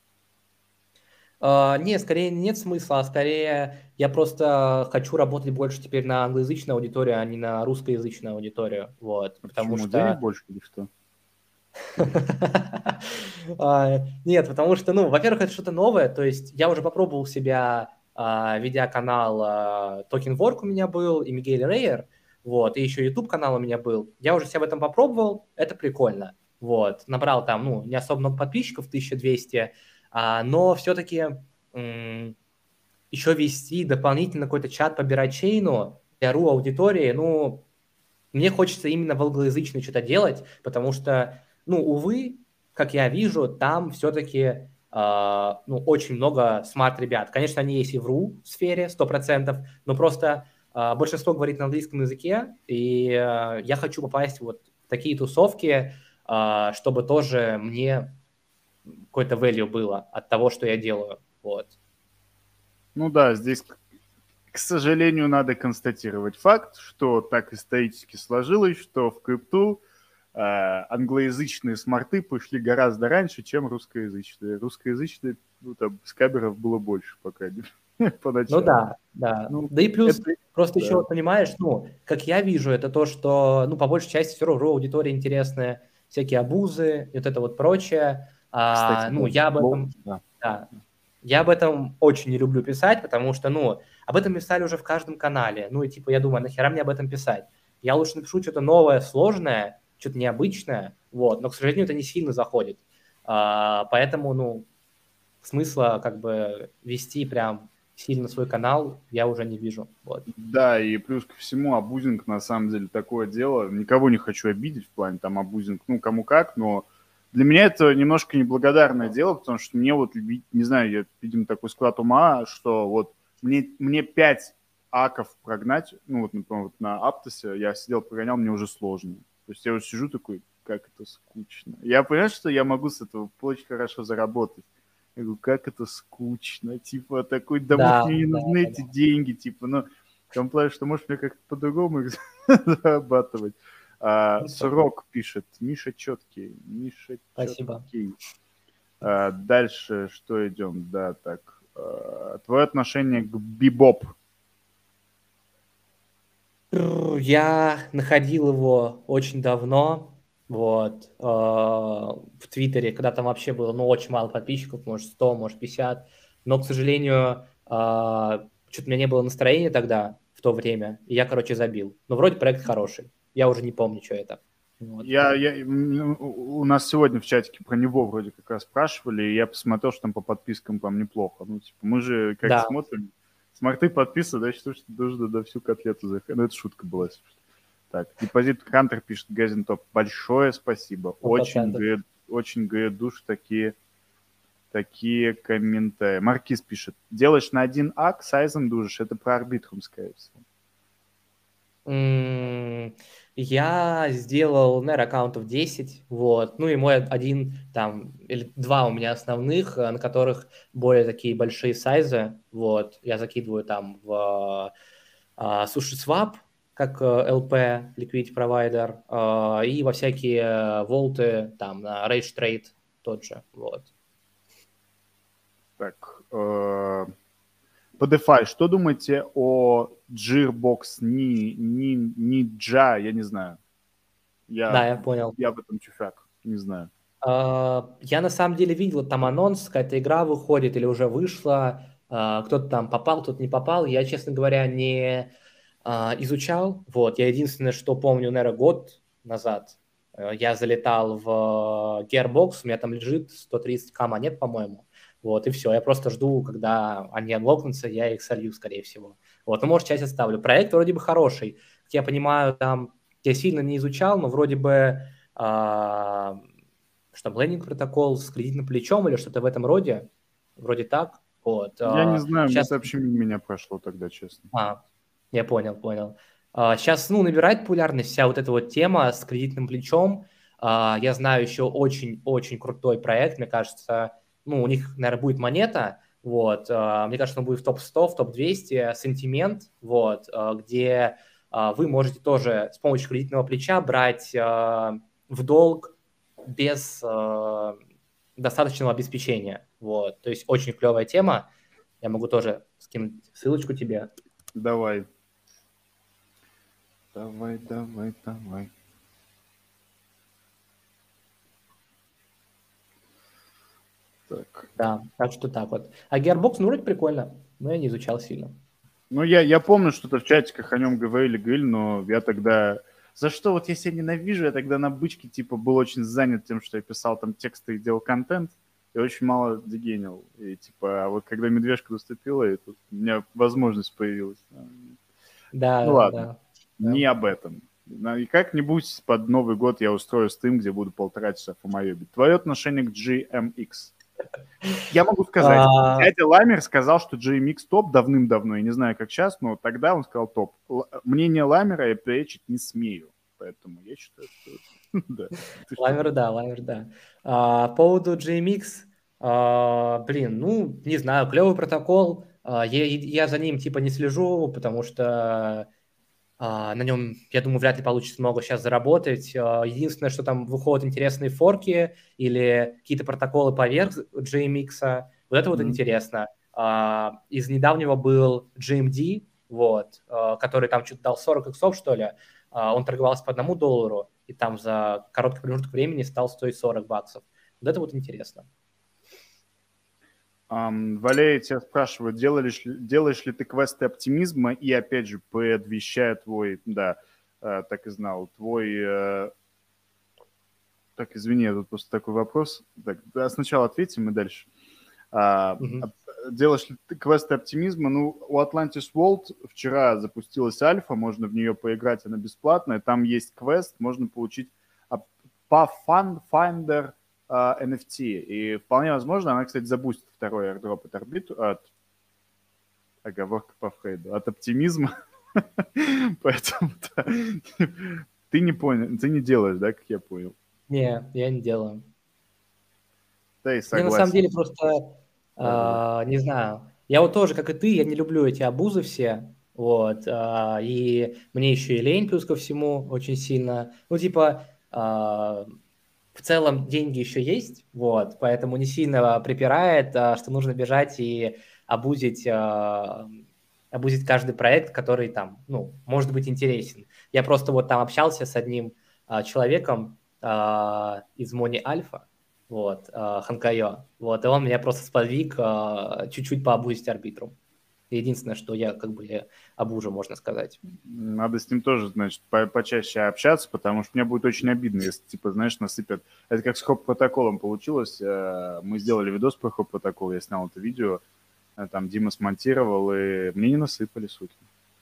Uh, не, скорее нет смысла, а скорее я просто хочу работать больше теперь на англоязычную аудиторию, а не на русскоязычную аудиторию. Вот, а потому что... Денег больше или что? А, нет, потому что, ну, во-первых, это что-то новое, то есть я уже попробовал себя, а, ведя канал Token Work у меня был, и Мигель Рейер, вот, и еще YouTube канал у меня был. Я уже себя в этом попробовал, это прикольно, вот. Набрал там, ну, не особо много подписчиков, 1200, а, но все-таки еще вести дополнительно какой-то чат по бирачейну для ру аудитории, ну, мне хочется именно в англоязычный что-то делать, потому что ну, увы, как я вижу, там все-таки э, а, ну, очень много смарт-ребят. Конечно, они есть и в РУ сфере, 100%, но просто э, большинство говорит на английском языке, и э, я хочу попасть вот в такие тусовки, э, чтобы тоже мне какой-то value было от того, что я делаю. Вот. Ну да, здесь, к сожалению, надо констатировать факт, что так исторически сложилось, что в крипту Э, англоязычные смарты пошли гораздо раньше, чем русскоязычные. Русскоязычные, ну, там, скаберов было больше пока. Поначалу. Ну да, да. Ну, да и плюс, это, просто да. еще, понимаешь, ну, как я вижу, это то, что, ну, по большей части все равно аудитория интересная, всякие абузы, вот это вот прочее. А, Кстати, ну, я об этом... Да. да. Я об этом очень не люблю писать, потому что, ну, об этом писали уже в каждом канале. Ну, и типа, я думаю, нахера мне об этом писать? Я лучше напишу что-то новое, сложное, что-то необычное, вот, но, к сожалению, это не сильно заходит. А, поэтому, ну, смысла как бы вести прям сильно свой канал я уже не вижу. Вот. Да, и плюс ко всему абузинг на самом деле такое дело. Никого не хочу обидеть в плане там абузинг, ну, кому как, но для меня это немножко неблагодарное дело, потому что мне вот, не знаю, я, видимо, такой склад ума, что вот мне, мне 5 аков прогнать, ну, вот, например, вот на Аптосе я сидел, прогонял, мне уже сложно. То есть я вот сижу такой, как это скучно. Я понимаю, что я могу с этого очень хорошо заработать. Я говорю, как это скучно. Типа, такой, да, да мне не нужны да, эти да. деньги. Типа, ну, в том плане, что может мне как-то по-другому их зарабатывать. А, ну, Срок пишет. Миша четкий. Миша Спасибо. четкий. А, дальше что идем? Да, так. А, твое отношение к бибоп. Я находил его очень давно, вот, э, в Твиттере, когда там вообще было, ну, очень мало подписчиков, может, 100, может, 50, но, к сожалению, э, что-то у меня не было настроения тогда, в то время, и я, короче, забил. Но вроде проект хороший, я уже не помню, что это. Вот. Я, я, у нас сегодня в чатике про него вроде как раз спрашивали, и я посмотрел, что там по подпискам там неплохо. Ну, типа, мы же как да. смотрим, Смарты подписаны, значит, что нужно на всю котлету заходить. Ну, это шутка была. Так, депозит Хантер пишет, Газин Топ, большое спасибо. Очень, говорит, очень, говорит, душ такие, такие комментарии. Маркиз пишет, делаешь на один ак, сайзом дужишь, это про арбитрум, скорее всего. Я сделал, наверное, аккаунтов 10, вот, ну и мой один там, или два у меня основных, э, на которых более такие большие сайзы, вот, я закидываю там в uh, SushiSwap, как LP, э, Liquidity Provider, uh, и во всякие волты, там, на Rage Trade тот же, вот. Так, uh по DeFi, что думаете о Gearbox ни, ни, Ninja, я не знаю. Я, да, я понял. Я об этом чуфяк, не знаю. Uh, я на самом деле видел, там анонс, какая-то игра выходит или уже вышла, uh, кто-то там попал, кто-то не попал. Я, честно говоря, не uh, изучал. Вот, я единственное, что помню, наверное, год назад я залетал в Gearbox, у меня там лежит 130к монет, по-моему. Вот, и все. Я просто жду, когда они анлокнутся, я их солью, скорее всего. Вот, ну, может, часть оставлю. Проект вроде бы хороший. Как я понимаю, там, я сильно не изучал, но вроде бы, а, что, лендинг протокол с кредитным плечом или что-то в этом роде. Вроде так. Вот. Я а, не знаю, сейчас... вообще меня прошло тогда, честно. А, я понял, понял. Сейчас, ну, набирает популярность вся вот эта вот тема с кредитным плечом. Я знаю еще очень-очень крутой проект, мне кажется, ну, у них, наверное, будет монета, вот, мне кажется, он будет в топ-100, в топ-200, сентимент, вот, где вы можете тоже с помощью кредитного плеча брать в долг без достаточного обеспечения, вот, то есть очень клевая тема, я могу тоже скинуть ссылочку тебе. Давай. Давай, давай, давай. Так. Да, так что так вот. А Gearbox, ну, вроде прикольно, но я не изучал сильно. Ну, я, я помню, что-то в чатиках о нем говорили, говорили, но я тогда... За что вот я себя ненавижу, я тогда на бычке, типа, был очень занят тем, что я писал там тексты и делал контент и очень мало дегенил. И типа, а вот когда медвежка наступила, и тут у меня возможность появилась. Да, ну ладно, да. не об этом. И как-нибудь под Новый год я устрою стим, где буду полтора часа фомоебить. Твое отношение к GMX? Я могу сказать, а... дядя Ламер сказал, что GMX топ давным-давно, я не знаю, как сейчас, но тогда он сказал топ. Мнение Ламера я перечить не смею, поэтому я считаю, что да. Ламер, да, ламер, да. А, по поводу GMX, а, блин, ну, не знаю, клевый протокол. А, я, я за ним типа не слежу, потому что а, на нем, я думаю, вряд ли получится много сейчас заработать. А, единственное, что там выходят интересные форки или какие-то протоколы поверх GMX. Вот это mm-hmm. вот интересно. А, из недавнего был GMD, вот, а, который там что-то дал 40 иксов, что ли. А, он торговался по одному доллару, и там за короткий промежуток времени стал стоить 40 баксов. Вот это вот интересно. Um, Валерий тебя спрашивает, делаешь, делаешь ли ты квесты оптимизма, и опять же, предвещая твой, да, uh, так и знал, твой, uh, так, извини, тут просто такой вопрос. Так, да, сначала ответим и дальше. Uh, mm-hmm. Делаешь ли ты квесты оптимизма? Ну, у Atlantis World вчера запустилась альфа, можно в нее поиграть, она бесплатная. Там есть квест, можно получить Pathfinder uh, NFT. И вполне возможно, она, кстати, забустит второй airdrop от орбиту, от оговорка по Фрейду, от оптимизма. Поэтому ты не понял, ты не делаешь, да, как я понял? Не, я не делаю. Да и согласен. Я на самом деле просто, э, не знаю, я вот тоже, как и ты, я не люблю эти обузы все, вот, э, и мне еще и лень плюс ко всему очень сильно, ну, типа, э, в целом деньги еще есть, вот, поэтому не сильно припирает, а, что нужно бежать и обузить, а, обузить каждый проект, который там, ну, может быть интересен. Я просто вот там общался с одним а, человеком из Мони Альфа, вот, Ханкайо, вот, и он меня просто сподвиг чуть-чуть пообузить арбитрум единственное, что я как бы обужу, можно сказать. Надо с ним тоже, значит, по почаще общаться, потому что мне будет очень обидно, если, типа, знаешь, насыпят. Это как с хоп-протоколом получилось. Э, мы сделали видос про хоп-протокол, я снял это видео, э, там Дима смонтировал, и мне не насыпали, суки.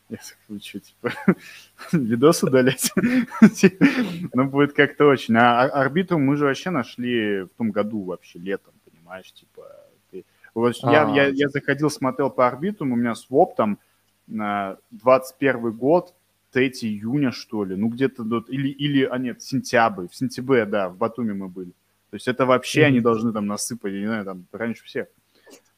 Я такой, что, типа, видос удалять? Ну, будет как-то очень. А арбитру мы же вообще нашли в том году вообще, летом, понимаешь, типа, вот я, я, я заходил, смотрел по орбитам, у меня своп там на 21 год, 3 июня, что ли, ну где-то, или, или, а нет, сентябрь, в сентябре, да, в Батуме мы были. То есть это вообще mm-hmm. они должны там насыпать, я не знаю, там раньше всех.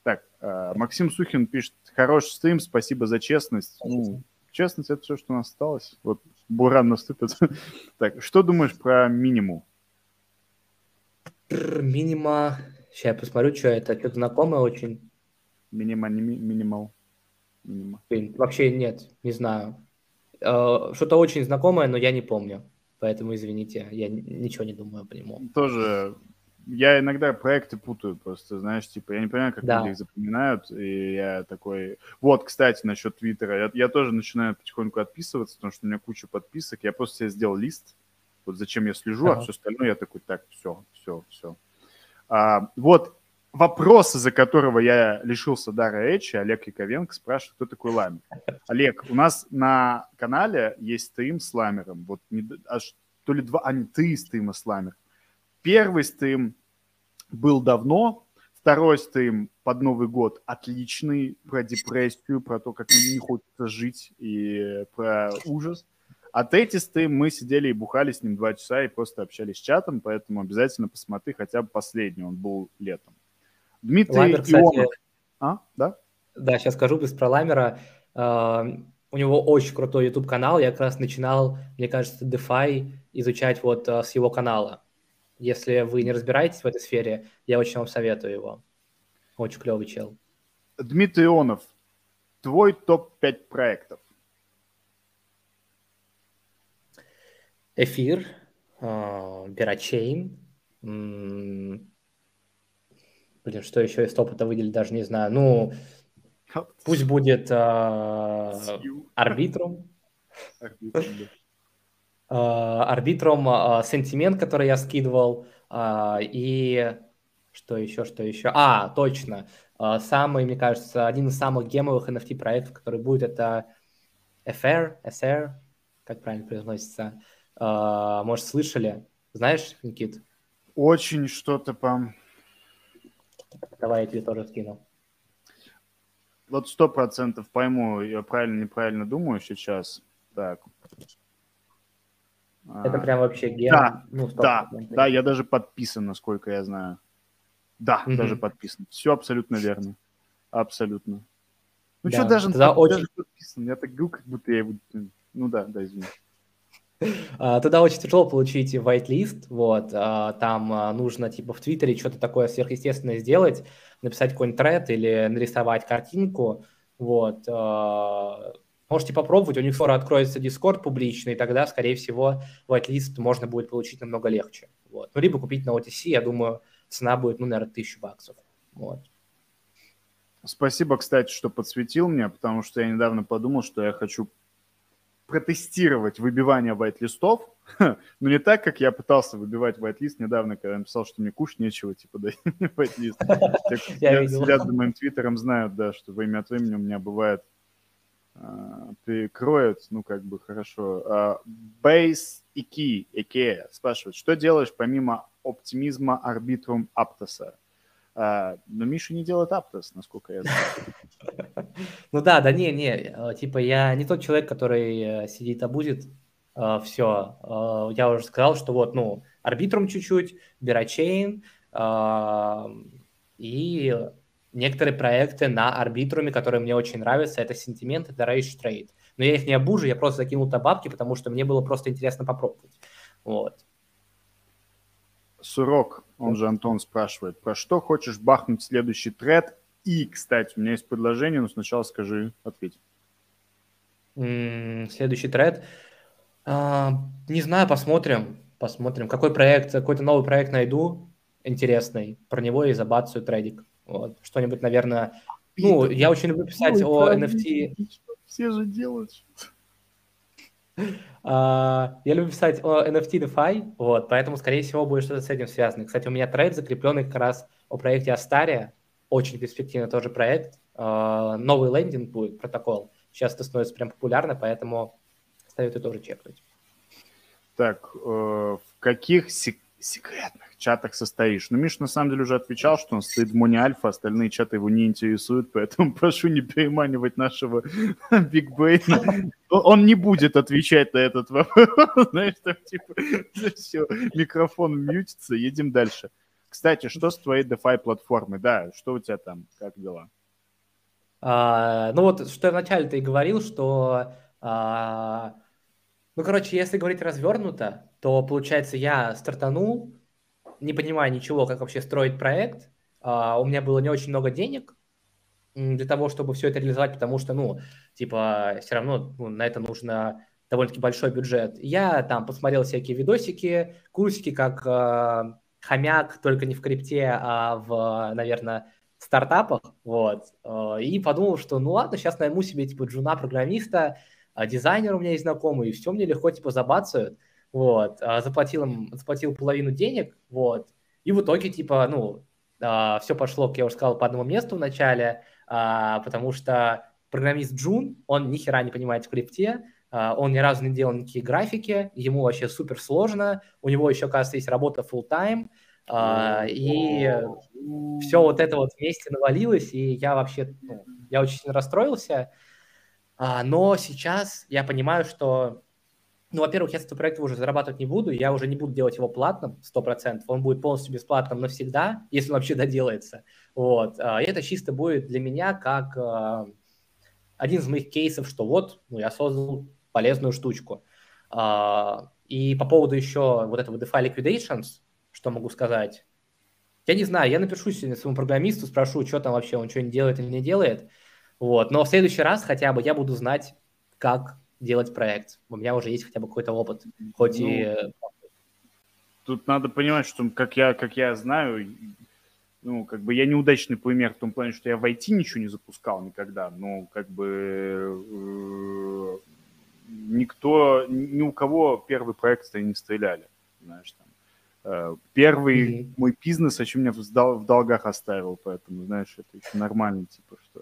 Так, э, Максим Сухин пишет, хороший стрим, спасибо за честность. Ну, честность это все, что у нас осталось. Вот Буран наступит. так, что думаешь про минимум? Минима Сейчас я посмотрю, что это. Что-то знакомое очень. Минима, ми, минимал. Минима. Вообще нет, не знаю. Э, что-то очень знакомое, но я не помню. Поэтому извините, я ничего не думаю по нему. Тоже я иногда проекты путаю просто, знаешь, типа, я не понимаю, как да. люди их запоминают, и я такой... Вот, кстати, насчет Твиттера, я, я тоже начинаю потихоньку отписываться, потому что у меня куча подписок, я просто себе сделал лист, вот зачем я слежу, ага. а все остальное я такой, так, все, все, все. А, вот вопрос, из-за которого я лишился дара речи, Олег Яковенко спрашивает, кто такой Ламер. Олег, у нас на канале есть стрим с Ламером. Вот не, аж то ли два, а не три стрима с Ламером. Первый стрим был давно, Второй стрим под Новый год отличный, про депрессию, про то, как не хочется жить и про ужас. А стрим мы сидели и бухали с ним два часа и просто общались с чатом, поэтому обязательно посмотри хотя бы последний, он был летом. Дмитрий Ламер, кстати, Ионов. А, да? Да, сейчас скажу без про Ламера. Uh, у него очень крутой YouTube-канал. Я как раз начинал, мне кажется, DeFi изучать вот uh, с его канала. Если вы не разбираетесь в этой сфере, я очень вам советую его. Очень клевый чел. Дмитрий Ионов, твой топ-5 проектов. Эфир, Берачейн, блин, что еще из топ-то выделить, даже не знаю. Ну, пусть будет. Арбитрум, Э, арбитром э, сентимент, который я скидывал, и что еще, что еще? А, точно. Самый, мне кажется, один из самых гемовых NFT проектов, который будет, это FR, SR, как правильно произносится. Может, слышали? Знаешь, Никит? Очень что-то по... Давай я тебе тоже скину. Вот сто процентов пойму, я правильно, неправильно думаю сейчас. Так, это прям вообще ген. Да, ну, да, да, я даже подписан, насколько я знаю. Да, mm-hmm. даже подписан. Все абсолютно верно. Абсолютно. Ну да, что даже, тогда очень... даже подписан? Я так говорю, как будто я его... Ну да, да, извини. А, тогда очень тяжело получить whitelist, вот, а, там а, нужно типа в Твиттере что-то такое сверхъестественное сделать, написать какой-нибудь тред или нарисовать картинку, вот, Можете попробовать, у них скоро откроется Discord публичный, и тогда, скорее всего, whitelist можно будет получить намного легче. Вот. Ну, либо купить на OTC, я думаю, цена будет, ну, наверное, тысячу баксов. Вот. Спасибо, кстати, что подсветил мне, потому что я недавно подумал, что я хочу протестировать выбивание вайт-листов, но не так, как я пытался выбивать вайт-лист недавно, когда написал, что мне кушать нечего, типа, дай мне. Я следят за моим твиттером, знают, да, что время от времени у меня бывает а, прикроет, ну, как бы хорошо. Бейс и Ки, Икея, спрашивает, что делаешь помимо оптимизма арбитрум Аптоса? А, но Миша не делает Аптос, насколько я знаю. Ну да, да не, не, э, типа я не тот человек, который э, сидит, обузит э, все. Я уже сказал, что вот, ну, арбитрум чуть-чуть, Берачейн и некоторые проекты на арбитруме, которые мне очень нравятся, это Sentiment, это Rage Trade. Но я их не обужу, я просто закинул туда бабки, потому что мне было просто интересно попробовать. Вот. Сурок, он же Антон спрашивает, про что хочешь бахнуть следующий тред? И, кстати, у меня есть предложение, но сначала скажи, ответь. следующий тред? А, не знаю, посмотрим. Посмотрим. Какой проект, какой-то новый проект найду интересный. Про него и забацаю трейдик. Вот, что-нибудь, наверное... Ну, я очень люблю писать о NFT. Все же делают. Uh, я люблю писать о NFT DeFi, вот, поэтому, скорее всего, будет что-то с этим связано. Кстати, у меня трейд закрепленный как раз о проекте Astaria, очень перспективный тоже проект. Uh, новый лендинг будет, протокол. Сейчас это становится прям популярно, поэтому советую тоже чекнуть. Так, э, в каких сек секретных чатах состоишь. Но Миш на самом деле уже отвечал, что он стоит в Моне Альфа, остальные чаты его не интересуют, поэтому прошу не переманивать нашего Биг Бейна. Он не будет отвечать на этот вопрос. Знаешь, там типа все, микрофон мьютится, едем дальше. Кстати, что с твоей DeFi платформой? Да, что у тебя там, как дела? А, ну вот, что я вначале-то и говорил, что а, ну, короче, если говорить развернуто, то, получается, я стартанул, не понимая ничего, как вообще строить проект. Uh, у меня было не очень много денег для того, чтобы все это реализовать, потому что, ну, типа, все равно ну, на это нужно довольно-таки большой бюджет. Я там посмотрел всякие видосики, курсики, как э, хомяк, только не в крипте, а в, наверное, стартапах, вот, э, и подумал, что, ну ладно, сейчас найму себе, типа, джуна-программиста, а дизайнер у меня есть знакомый, и все мне легко типа забацают, вот, а заплатил им, заплатил половину денег, вот, и в итоге типа, ну, а, все пошло, как я уже сказал, по одному месту в начале, а, потому что программист Джун, он ни хера не понимает в крипте, а, он ни разу не делал никакие графики, ему вообще супер сложно, у него еще, кажется, есть работа full time, А, и все вот это вот вместе навалилось, и я вообще, ну, я очень сильно расстроился. А, но сейчас я понимаю, что, ну, во-первых, я с этого проекта уже зарабатывать не буду, я уже не буду делать его платным, 100%, он будет полностью бесплатным навсегда, если он вообще доделается. Вот. А, и это чисто будет для меня как а, один из моих кейсов, что вот, ну, я создал полезную штучку. А, и по поводу еще вот этого DeFi Liquidations, что могу сказать? Я не знаю, я напишу сегодня своему программисту, спрошу, что там вообще, он что-нибудь делает или не делает. Вот. Но в следующий раз хотя бы я буду знать, как делать проект. У меня уже есть хотя бы какой-то опыт, хоть ну, и... Тут надо понимать, что, как я, как я знаю, ну, как бы я неудачный пример в том плане, что я в IT ничего не запускал никогда, но как бы э, никто, ни у кого первый проект не стреляли, знаешь, там. Э, первый mm-hmm. мой бизнес, о чем меня в, дол- в долгах оставил, поэтому, знаешь, это еще нормально, типа, что...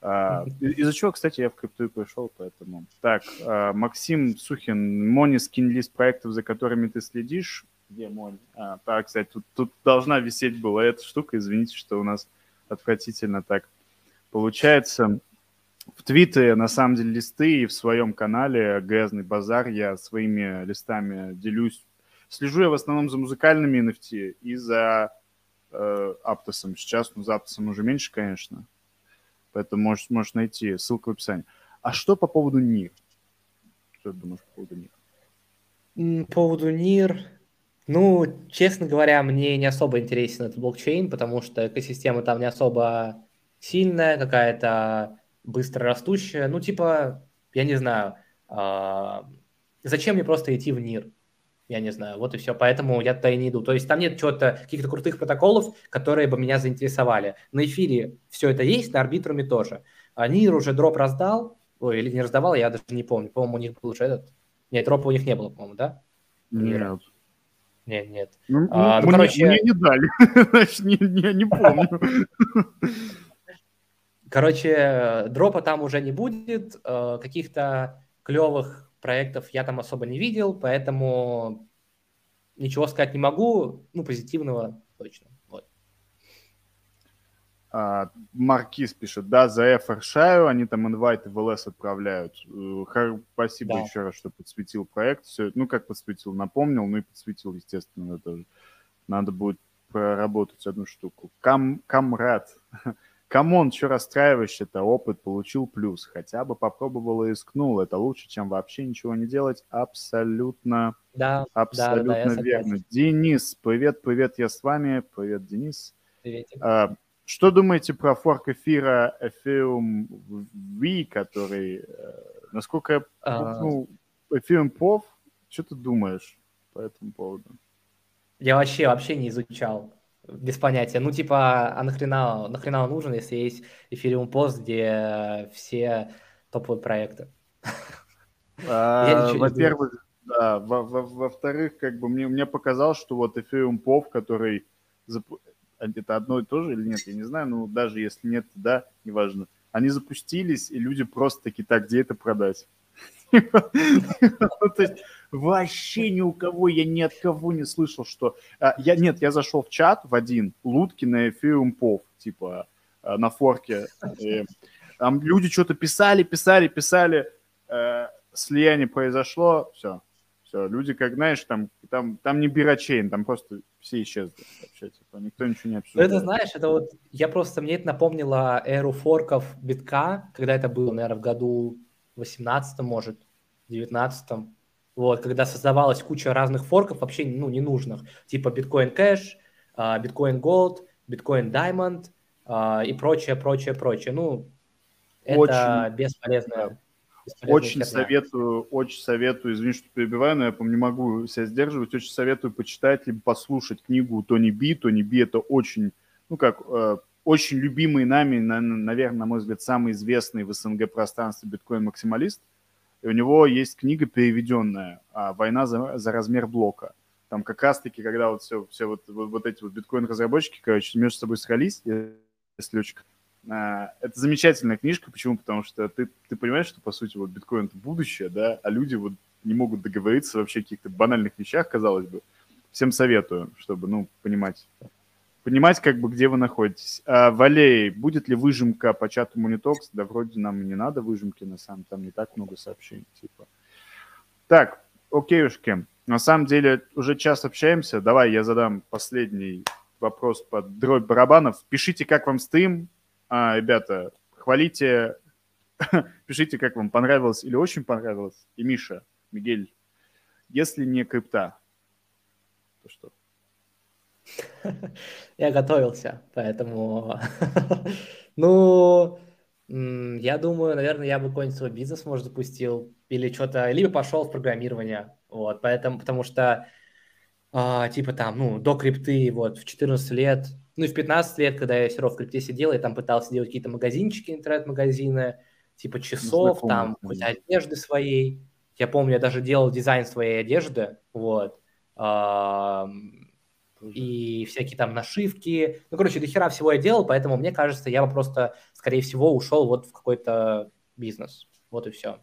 А, из-за чего, кстати, я в крипту и пришел, поэтому... Так, а, Максим Сухин, Мони скин-лист проектов, за которыми ты следишь. Где Мони? А, так, кстати, тут, тут должна висеть была эта штука, извините, что у нас отвратительно так получается в Твиттере, на самом деле, листы, и в своем канале «Грязный базар» я своими листами делюсь. Слежу я в основном за музыкальными NFT и за э, Аптосом. Сейчас, ну, за Аптосом уже меньше, конечно. Поэтому можешь, можешь найти ссылку в описании. А что по поводу НИР? Что ты думаешь по поводу НИР? По поводу НИР... Ну, честно говоря, мне не особо интересен этот блокчейн, потому что экосистема там не особо сильная, какая-то быстро растущая. Ну, типа, я не знаю, а, зачем мне просто идти в НИР? Я не знаю, вот и все. Поэтому я туда и не иду. То есть там нет чего-то, каких-то крутых протоколов, которые бы меня заинтересовали. На эфире все это есть, на арбитруме тоже. А НИР уже дроп раздал, ой, или не раздавал, я даже не помню. По-моему, у них был уже этот... Нет, дропа у них не было, по-моему, да? Нет. Нет, нет. Ну, а, ну, мне, короче... мне не дали, значит, не, не, не помню. Короче, дропа там уже не будет, э, каких-то клевых проектов я там особо не видел, поэтому ничего сказать не могу, ну, позитивного точно. Вот. А, Маркиз пишет, да, за F они там invite ы в ЛС отправляют. Э, спасибо да. еще раз, что подсветил проект. Все, ну, как подсветил, напомнил, ну и подсветил, естественно, это. Надо будет проработать одну штуку. Кам, камрад. Come on, что расстраиваешься-то? Опыт получил плюс. Хотя бы попробовал и рискнул. Это лучше, чем вообще ничего не делать. Абсолютно, да, абсолютно да, да, верно. Денис, привет, привет, я с вами. Привет, Денис. Привет. А, что думаете про форк эфира Ethereum V, который, э, насколько, а... ну, Ethereum POV, что ты думаешь по этому поводу? Я вообще, вообще не изучал без понятия. Ну, типа, а нахрена, нахрена он нужен, если есть Ethereum пост, где все топовые проекты? А, во-первых, да. Во-вторых, как бы мне, мне показалось, что вот Ethereum POV, который... Это одно и то же или нет, я не знаю, но даже если нет, да, неважно. Они запустились, и люди просто таки, так, где это продать? То есть вообще ни у кого, я ни от кого не слышал, что... А, я, нет, я зашел в чат в один, лутки на эфириум пов, типа а, на форке. И там люди что-то писали, писали, писали, э, слияние произошло, все. Все, люди, как знаешь, там, там, там не бирочейн, там просто все исчезли вообще, типа, никто ничего не ну, обсуждает. это знаешь, это вот, я просто, мне это напомнило эру форков битка, когда это было, наверное, в году 18 может, 19 вот, когда создавалась куча разных форков, вообще ну, ненужных, типа Bitcoin Cash, а, Bitcoin Gold, Bitcoin Diamond а, и прочее, прочее, прочее. Ну, это очень, бесполезно. Очень советую, очень советую, извини, что перебиваю, но я не могу себя сдерживать, очень советую почитать либо послушать книгу Тони Би. Тони Би это очень, ну как, э, очень любимый нами, наверное, на мой взгляд, самый известный в СНГ пространстве биткоин-максималист. И у него есть книга переведенная а, «Война за, за размер блока». Там как раз-таки, когда вот все, все вот, вот, вот эти вот биткоин-разработчики, короче, между собой срались, если очень... А, это замечательная книжка. Почему? Потому что ты, ты понимаешь, что, по сути, вот биткоин — это будущее, да, а люди вот не могут договориться вообще о каких-то банальных вещах, казалось бы. Всем советую, чтобы, ну, понимать, понимать, как бы, где вы находитесь. А, Валей, будет ли выжимка по чату Monitox? Да вроде нам не надо выжимки, на самом там не так много сообщений, типа. Так, окейушки. На самом деле, уже час общаемся. Давай я задам последний вопрос под дробь барабанов. Пишите, как вам стрим. А, ребята, хвалите, пишите, как вам понравилось или очень понравилось. И Миша, Мигель, если не крипта, то что? Я готовился, поэтому... ну, я думаю, наверное, я бы какой-нибудь свой бизнес, может, запустил или что-то, либо пошел в программирование, вот, поэтому, потому что, а, типа там, ну, до крипты, вот, в 14 лет, ну, и в 15 лет, когда я все равно в крипте сидел, я там пытался делать какие-то магазинчики, интернет-магазины, типа часов, ну, там, какой-то одежды своей, я помню, я даже делал дизайн своей одежды, вот, и всякие там нашивки. Ну, короче, до хера всего я делал, поэтому мне кажется, я бы просто, скорее всего, ушел вот в какой-то бизнес. Вот и все.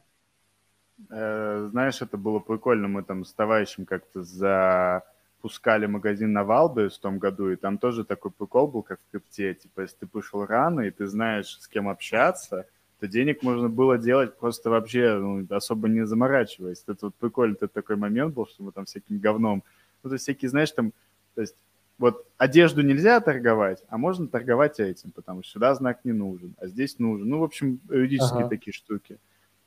Э, знаешь, это было прикольно. Мы там с товарищем как-то запускали магазин на Валбе в том году, и там тоже такой прикол был, как в крипте. Типа, если ты пришел рано, и ты знаешь, с кем общаться, то денег можно было делать просто вообще ну, особо не заморачиваясь. Это вот прикольно, это такой момент был, что мы там всяким говном ну, то есть всякие, знаешь, там то есть вот одежду нельзя торговать, а можно торговать этим, потому что сюда знак не нужен, а здесь нужен. Ну, в общем, юридические ага. такие штуки.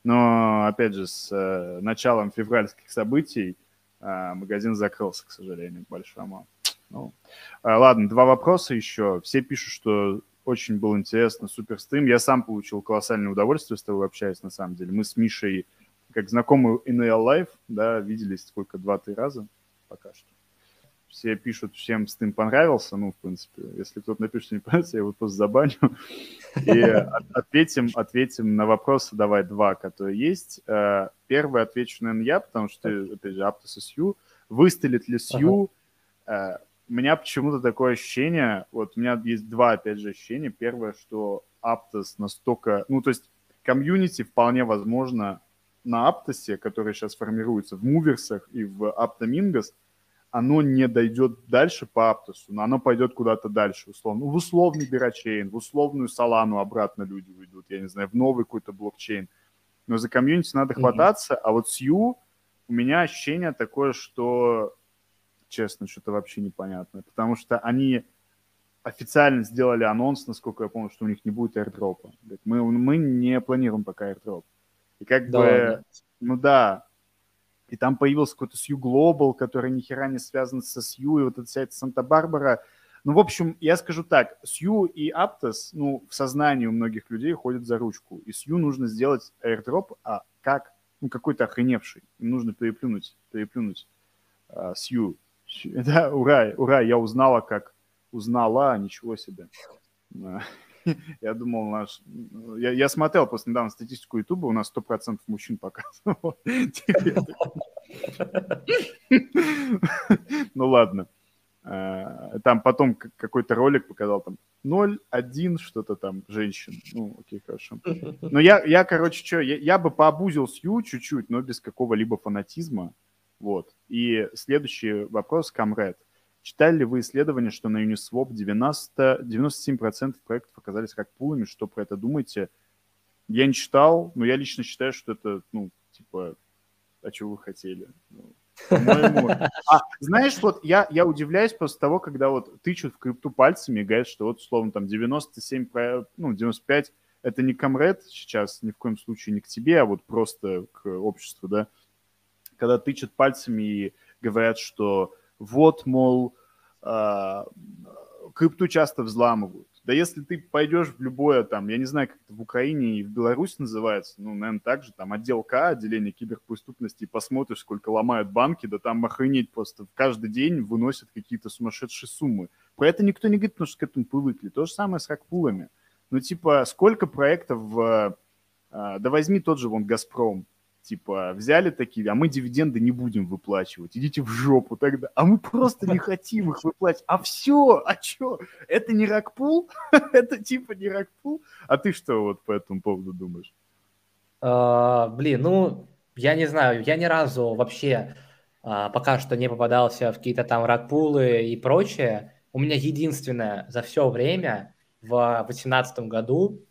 Но, опять же, с э, началом февральских событий э, магазин закрылся, к сожалению, к большому. Ну, э, ладно, два вопроса еще. Все пишут, что очень был интересно, супер стрим. Я сам получил колоссальное удовольствие с тобой общаясь, на самом деле. Мы с Мишей, как знакомые in real life, да, виделись сколько, два-три раза пока что все пишут, всем стым понравился, ну, в принципе, если кто-то напишет, что не понравился, я его просто забаню. И ответим, ответим на вопросы, давай два, которые есть. Э, первый отвечу, наверное, я, потому что, опять же, Aptos и Sui. Выстрелит ли Sui? Ага. Э, у меня почему-то такое ощущение, вот у меня есть два, опять же, ощущения. Первое, что Aptos настолько, ну, то есть комьюнити вполне возможно на Aptos е, который сейчас формируется в Movers ах и в Aptomingos, оно не дойдет дальше по Aptos у, но оно пойдет куда-то дальше, условно. В условный Berachain, в условную Solana у обратно люди уйдут, я не знаю, в новый какой-то блокчейн. Но за комьюнити надо хвататься, mm-hmm. а вот Сью у меня ощущение такое, что, честно, что-то вообще непонятное, потому что они официально сделали анонс, насколько я помню, что у них не будет airdropа. Мы, мы не планируем пока airdrop. И как да, бы, ладно. ну да, и там появился какой-то Сью Global, который ни хера не связан со Сью, и вот эта вся эта Санта-Барбара. Ну, в общем, я скажу так, Сью и Аптос, ну, в сознании у многих людей ходят за ручку. И Сью нужно сделать airdrop, а как? Ну, какой-то охреневший. Им нужно переплюнуть, переплюнуть а, Сью. Да, ура, ура, я узнала, как узнала, ничего себе. Я думал, наш... Я, я смотрел просто недавно статистику Ютуба, у нас 100% мужчин показывал. Ну ладно. Э, там потом какой-то ролик показал, там 0-1 что-то там женщин. Ну, окей, хорошо. Но я, я короче, что, я, я бы пообузил Сью чуть-чуть, но без какого-либо фанатизма. Вот. И следующий вопрос, Камред. Читали ли вы исследование, что на Uniswap 90, 97% проектов оказались как пулами? Что про это думаете? Я не читал, но я лично считаю, что это, ну, типа, а чего вы хотели? Ну. А, знаешь, вот я, я удивляюсь после того, когда вот тычут в крипту пальцами и говорят, что вот, условно, там 97, ну, 95 это не комред сейчас, ни в коем случае не к тебе, а вот просто к обществу, да, когда тычут пальцами и говорят, что вот, мол, э, крипту часто взламывают. Да если ты пойдешь в любое там, я не знаю, как это в Украине и в Беларуси называется, ну, наверное, так же, там отдел К, отделение киберпреступности, и посмотришь, сколько ломают банки, да там охренеть просто каждый день выносят какие-то сумасшедшие суммы. Про это никто не говорит, потому что к этому привыкли. То же самое с хакпулами. Ну, типа, сколько проектов в... Э, да возьми тот же вон «Газпром», типа, взяли такие, а мы дивиденды не будем выплачивать, идите в жопу тогда, а мы просто не хотим их выплачивать, а все, а что, это не ракпул, это типа не ракпул, а ты что вот по этому поводу думаешь? Uh, блин, ну, я не знаю, я ни разу вообще а, пока что не попадался в какие-то там ракпулы и прочее. У меня единственное за все время в 2018 году а,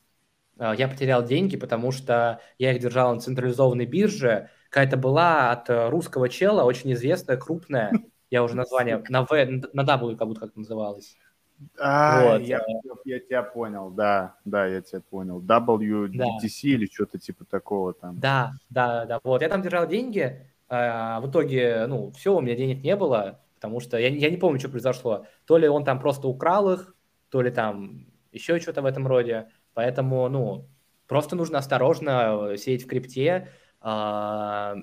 я потерял деньги, потому что я их держал на централизованной бирже. Какая-то была от русского чела, очень известная, крупная. Я уже название на В, на W как будто как называлось. А, вот. я, я тебя понял, да, да, я тебя понял. WDTC да. или что-то типа такого там. Да, да, да, вот. Я там держал деньги, а в итоге, ну, все, у меня денег не было, потому что я, я не помню, что произошло. То ли он там просто украл их, то ли там еще что-то в этом роде. Поэтому, ну, просто нужно осторожно сеять в крипте, э,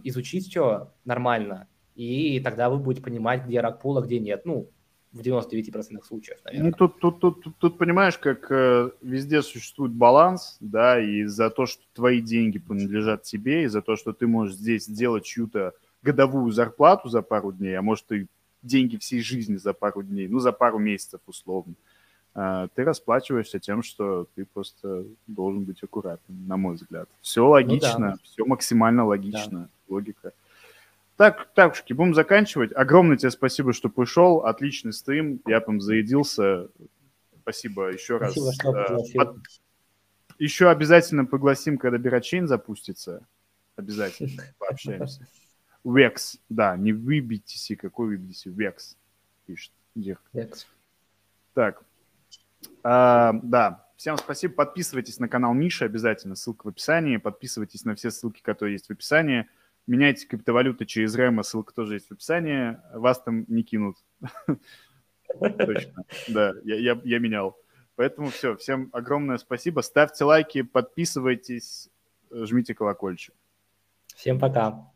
изучить все нормально, и тогда вы будете понимать, где рак пула, где нет. Ну, в 99% случаев, наверное. Ну, тут, тут, тут, тут, тут понимаешь, как э, везде существует баланс, да, и за то, что твои деньги принадлежат тебе, и за то, что ты можешь здесь сделать чью-то годовую зарплату за пару дней, а может и деньги всей жизни за пару дней, ну, за пару месяцев условно, э, ты расплачиваешься тем, что ты просто должен быть аккуратным, на мой взгляд. Все логично, ну, да. все максимально логично, да. логика. Так, такушки, будем заканчивать. Огромное тебе спасибо, что пришел. Отличный стрим. Я там заедился. Спасибо еще спасибо, раз. Что э, Под... Еще обязательно пригласим, когда Бирочейн запустится. Обязательно пообщаемся. Векс, да, не выбитесь, какой выбитесь, Векс, пишет Дирк. Векс. Так, а, да, всем спасибо. Подписывайтесь на канал Миши обязательно, ссылка в описании. Подписывайтесь на все ссылки, которые есть в описании. Меняйте криптовалюты через Рема, ссылка тоже есть в описании. Вас там не кинут. Точно, да, я, менял. Поэтому все, всем огромное спасибо. Ставьте лайки, подписывайтесь, жмите колокольчик. Всем пока.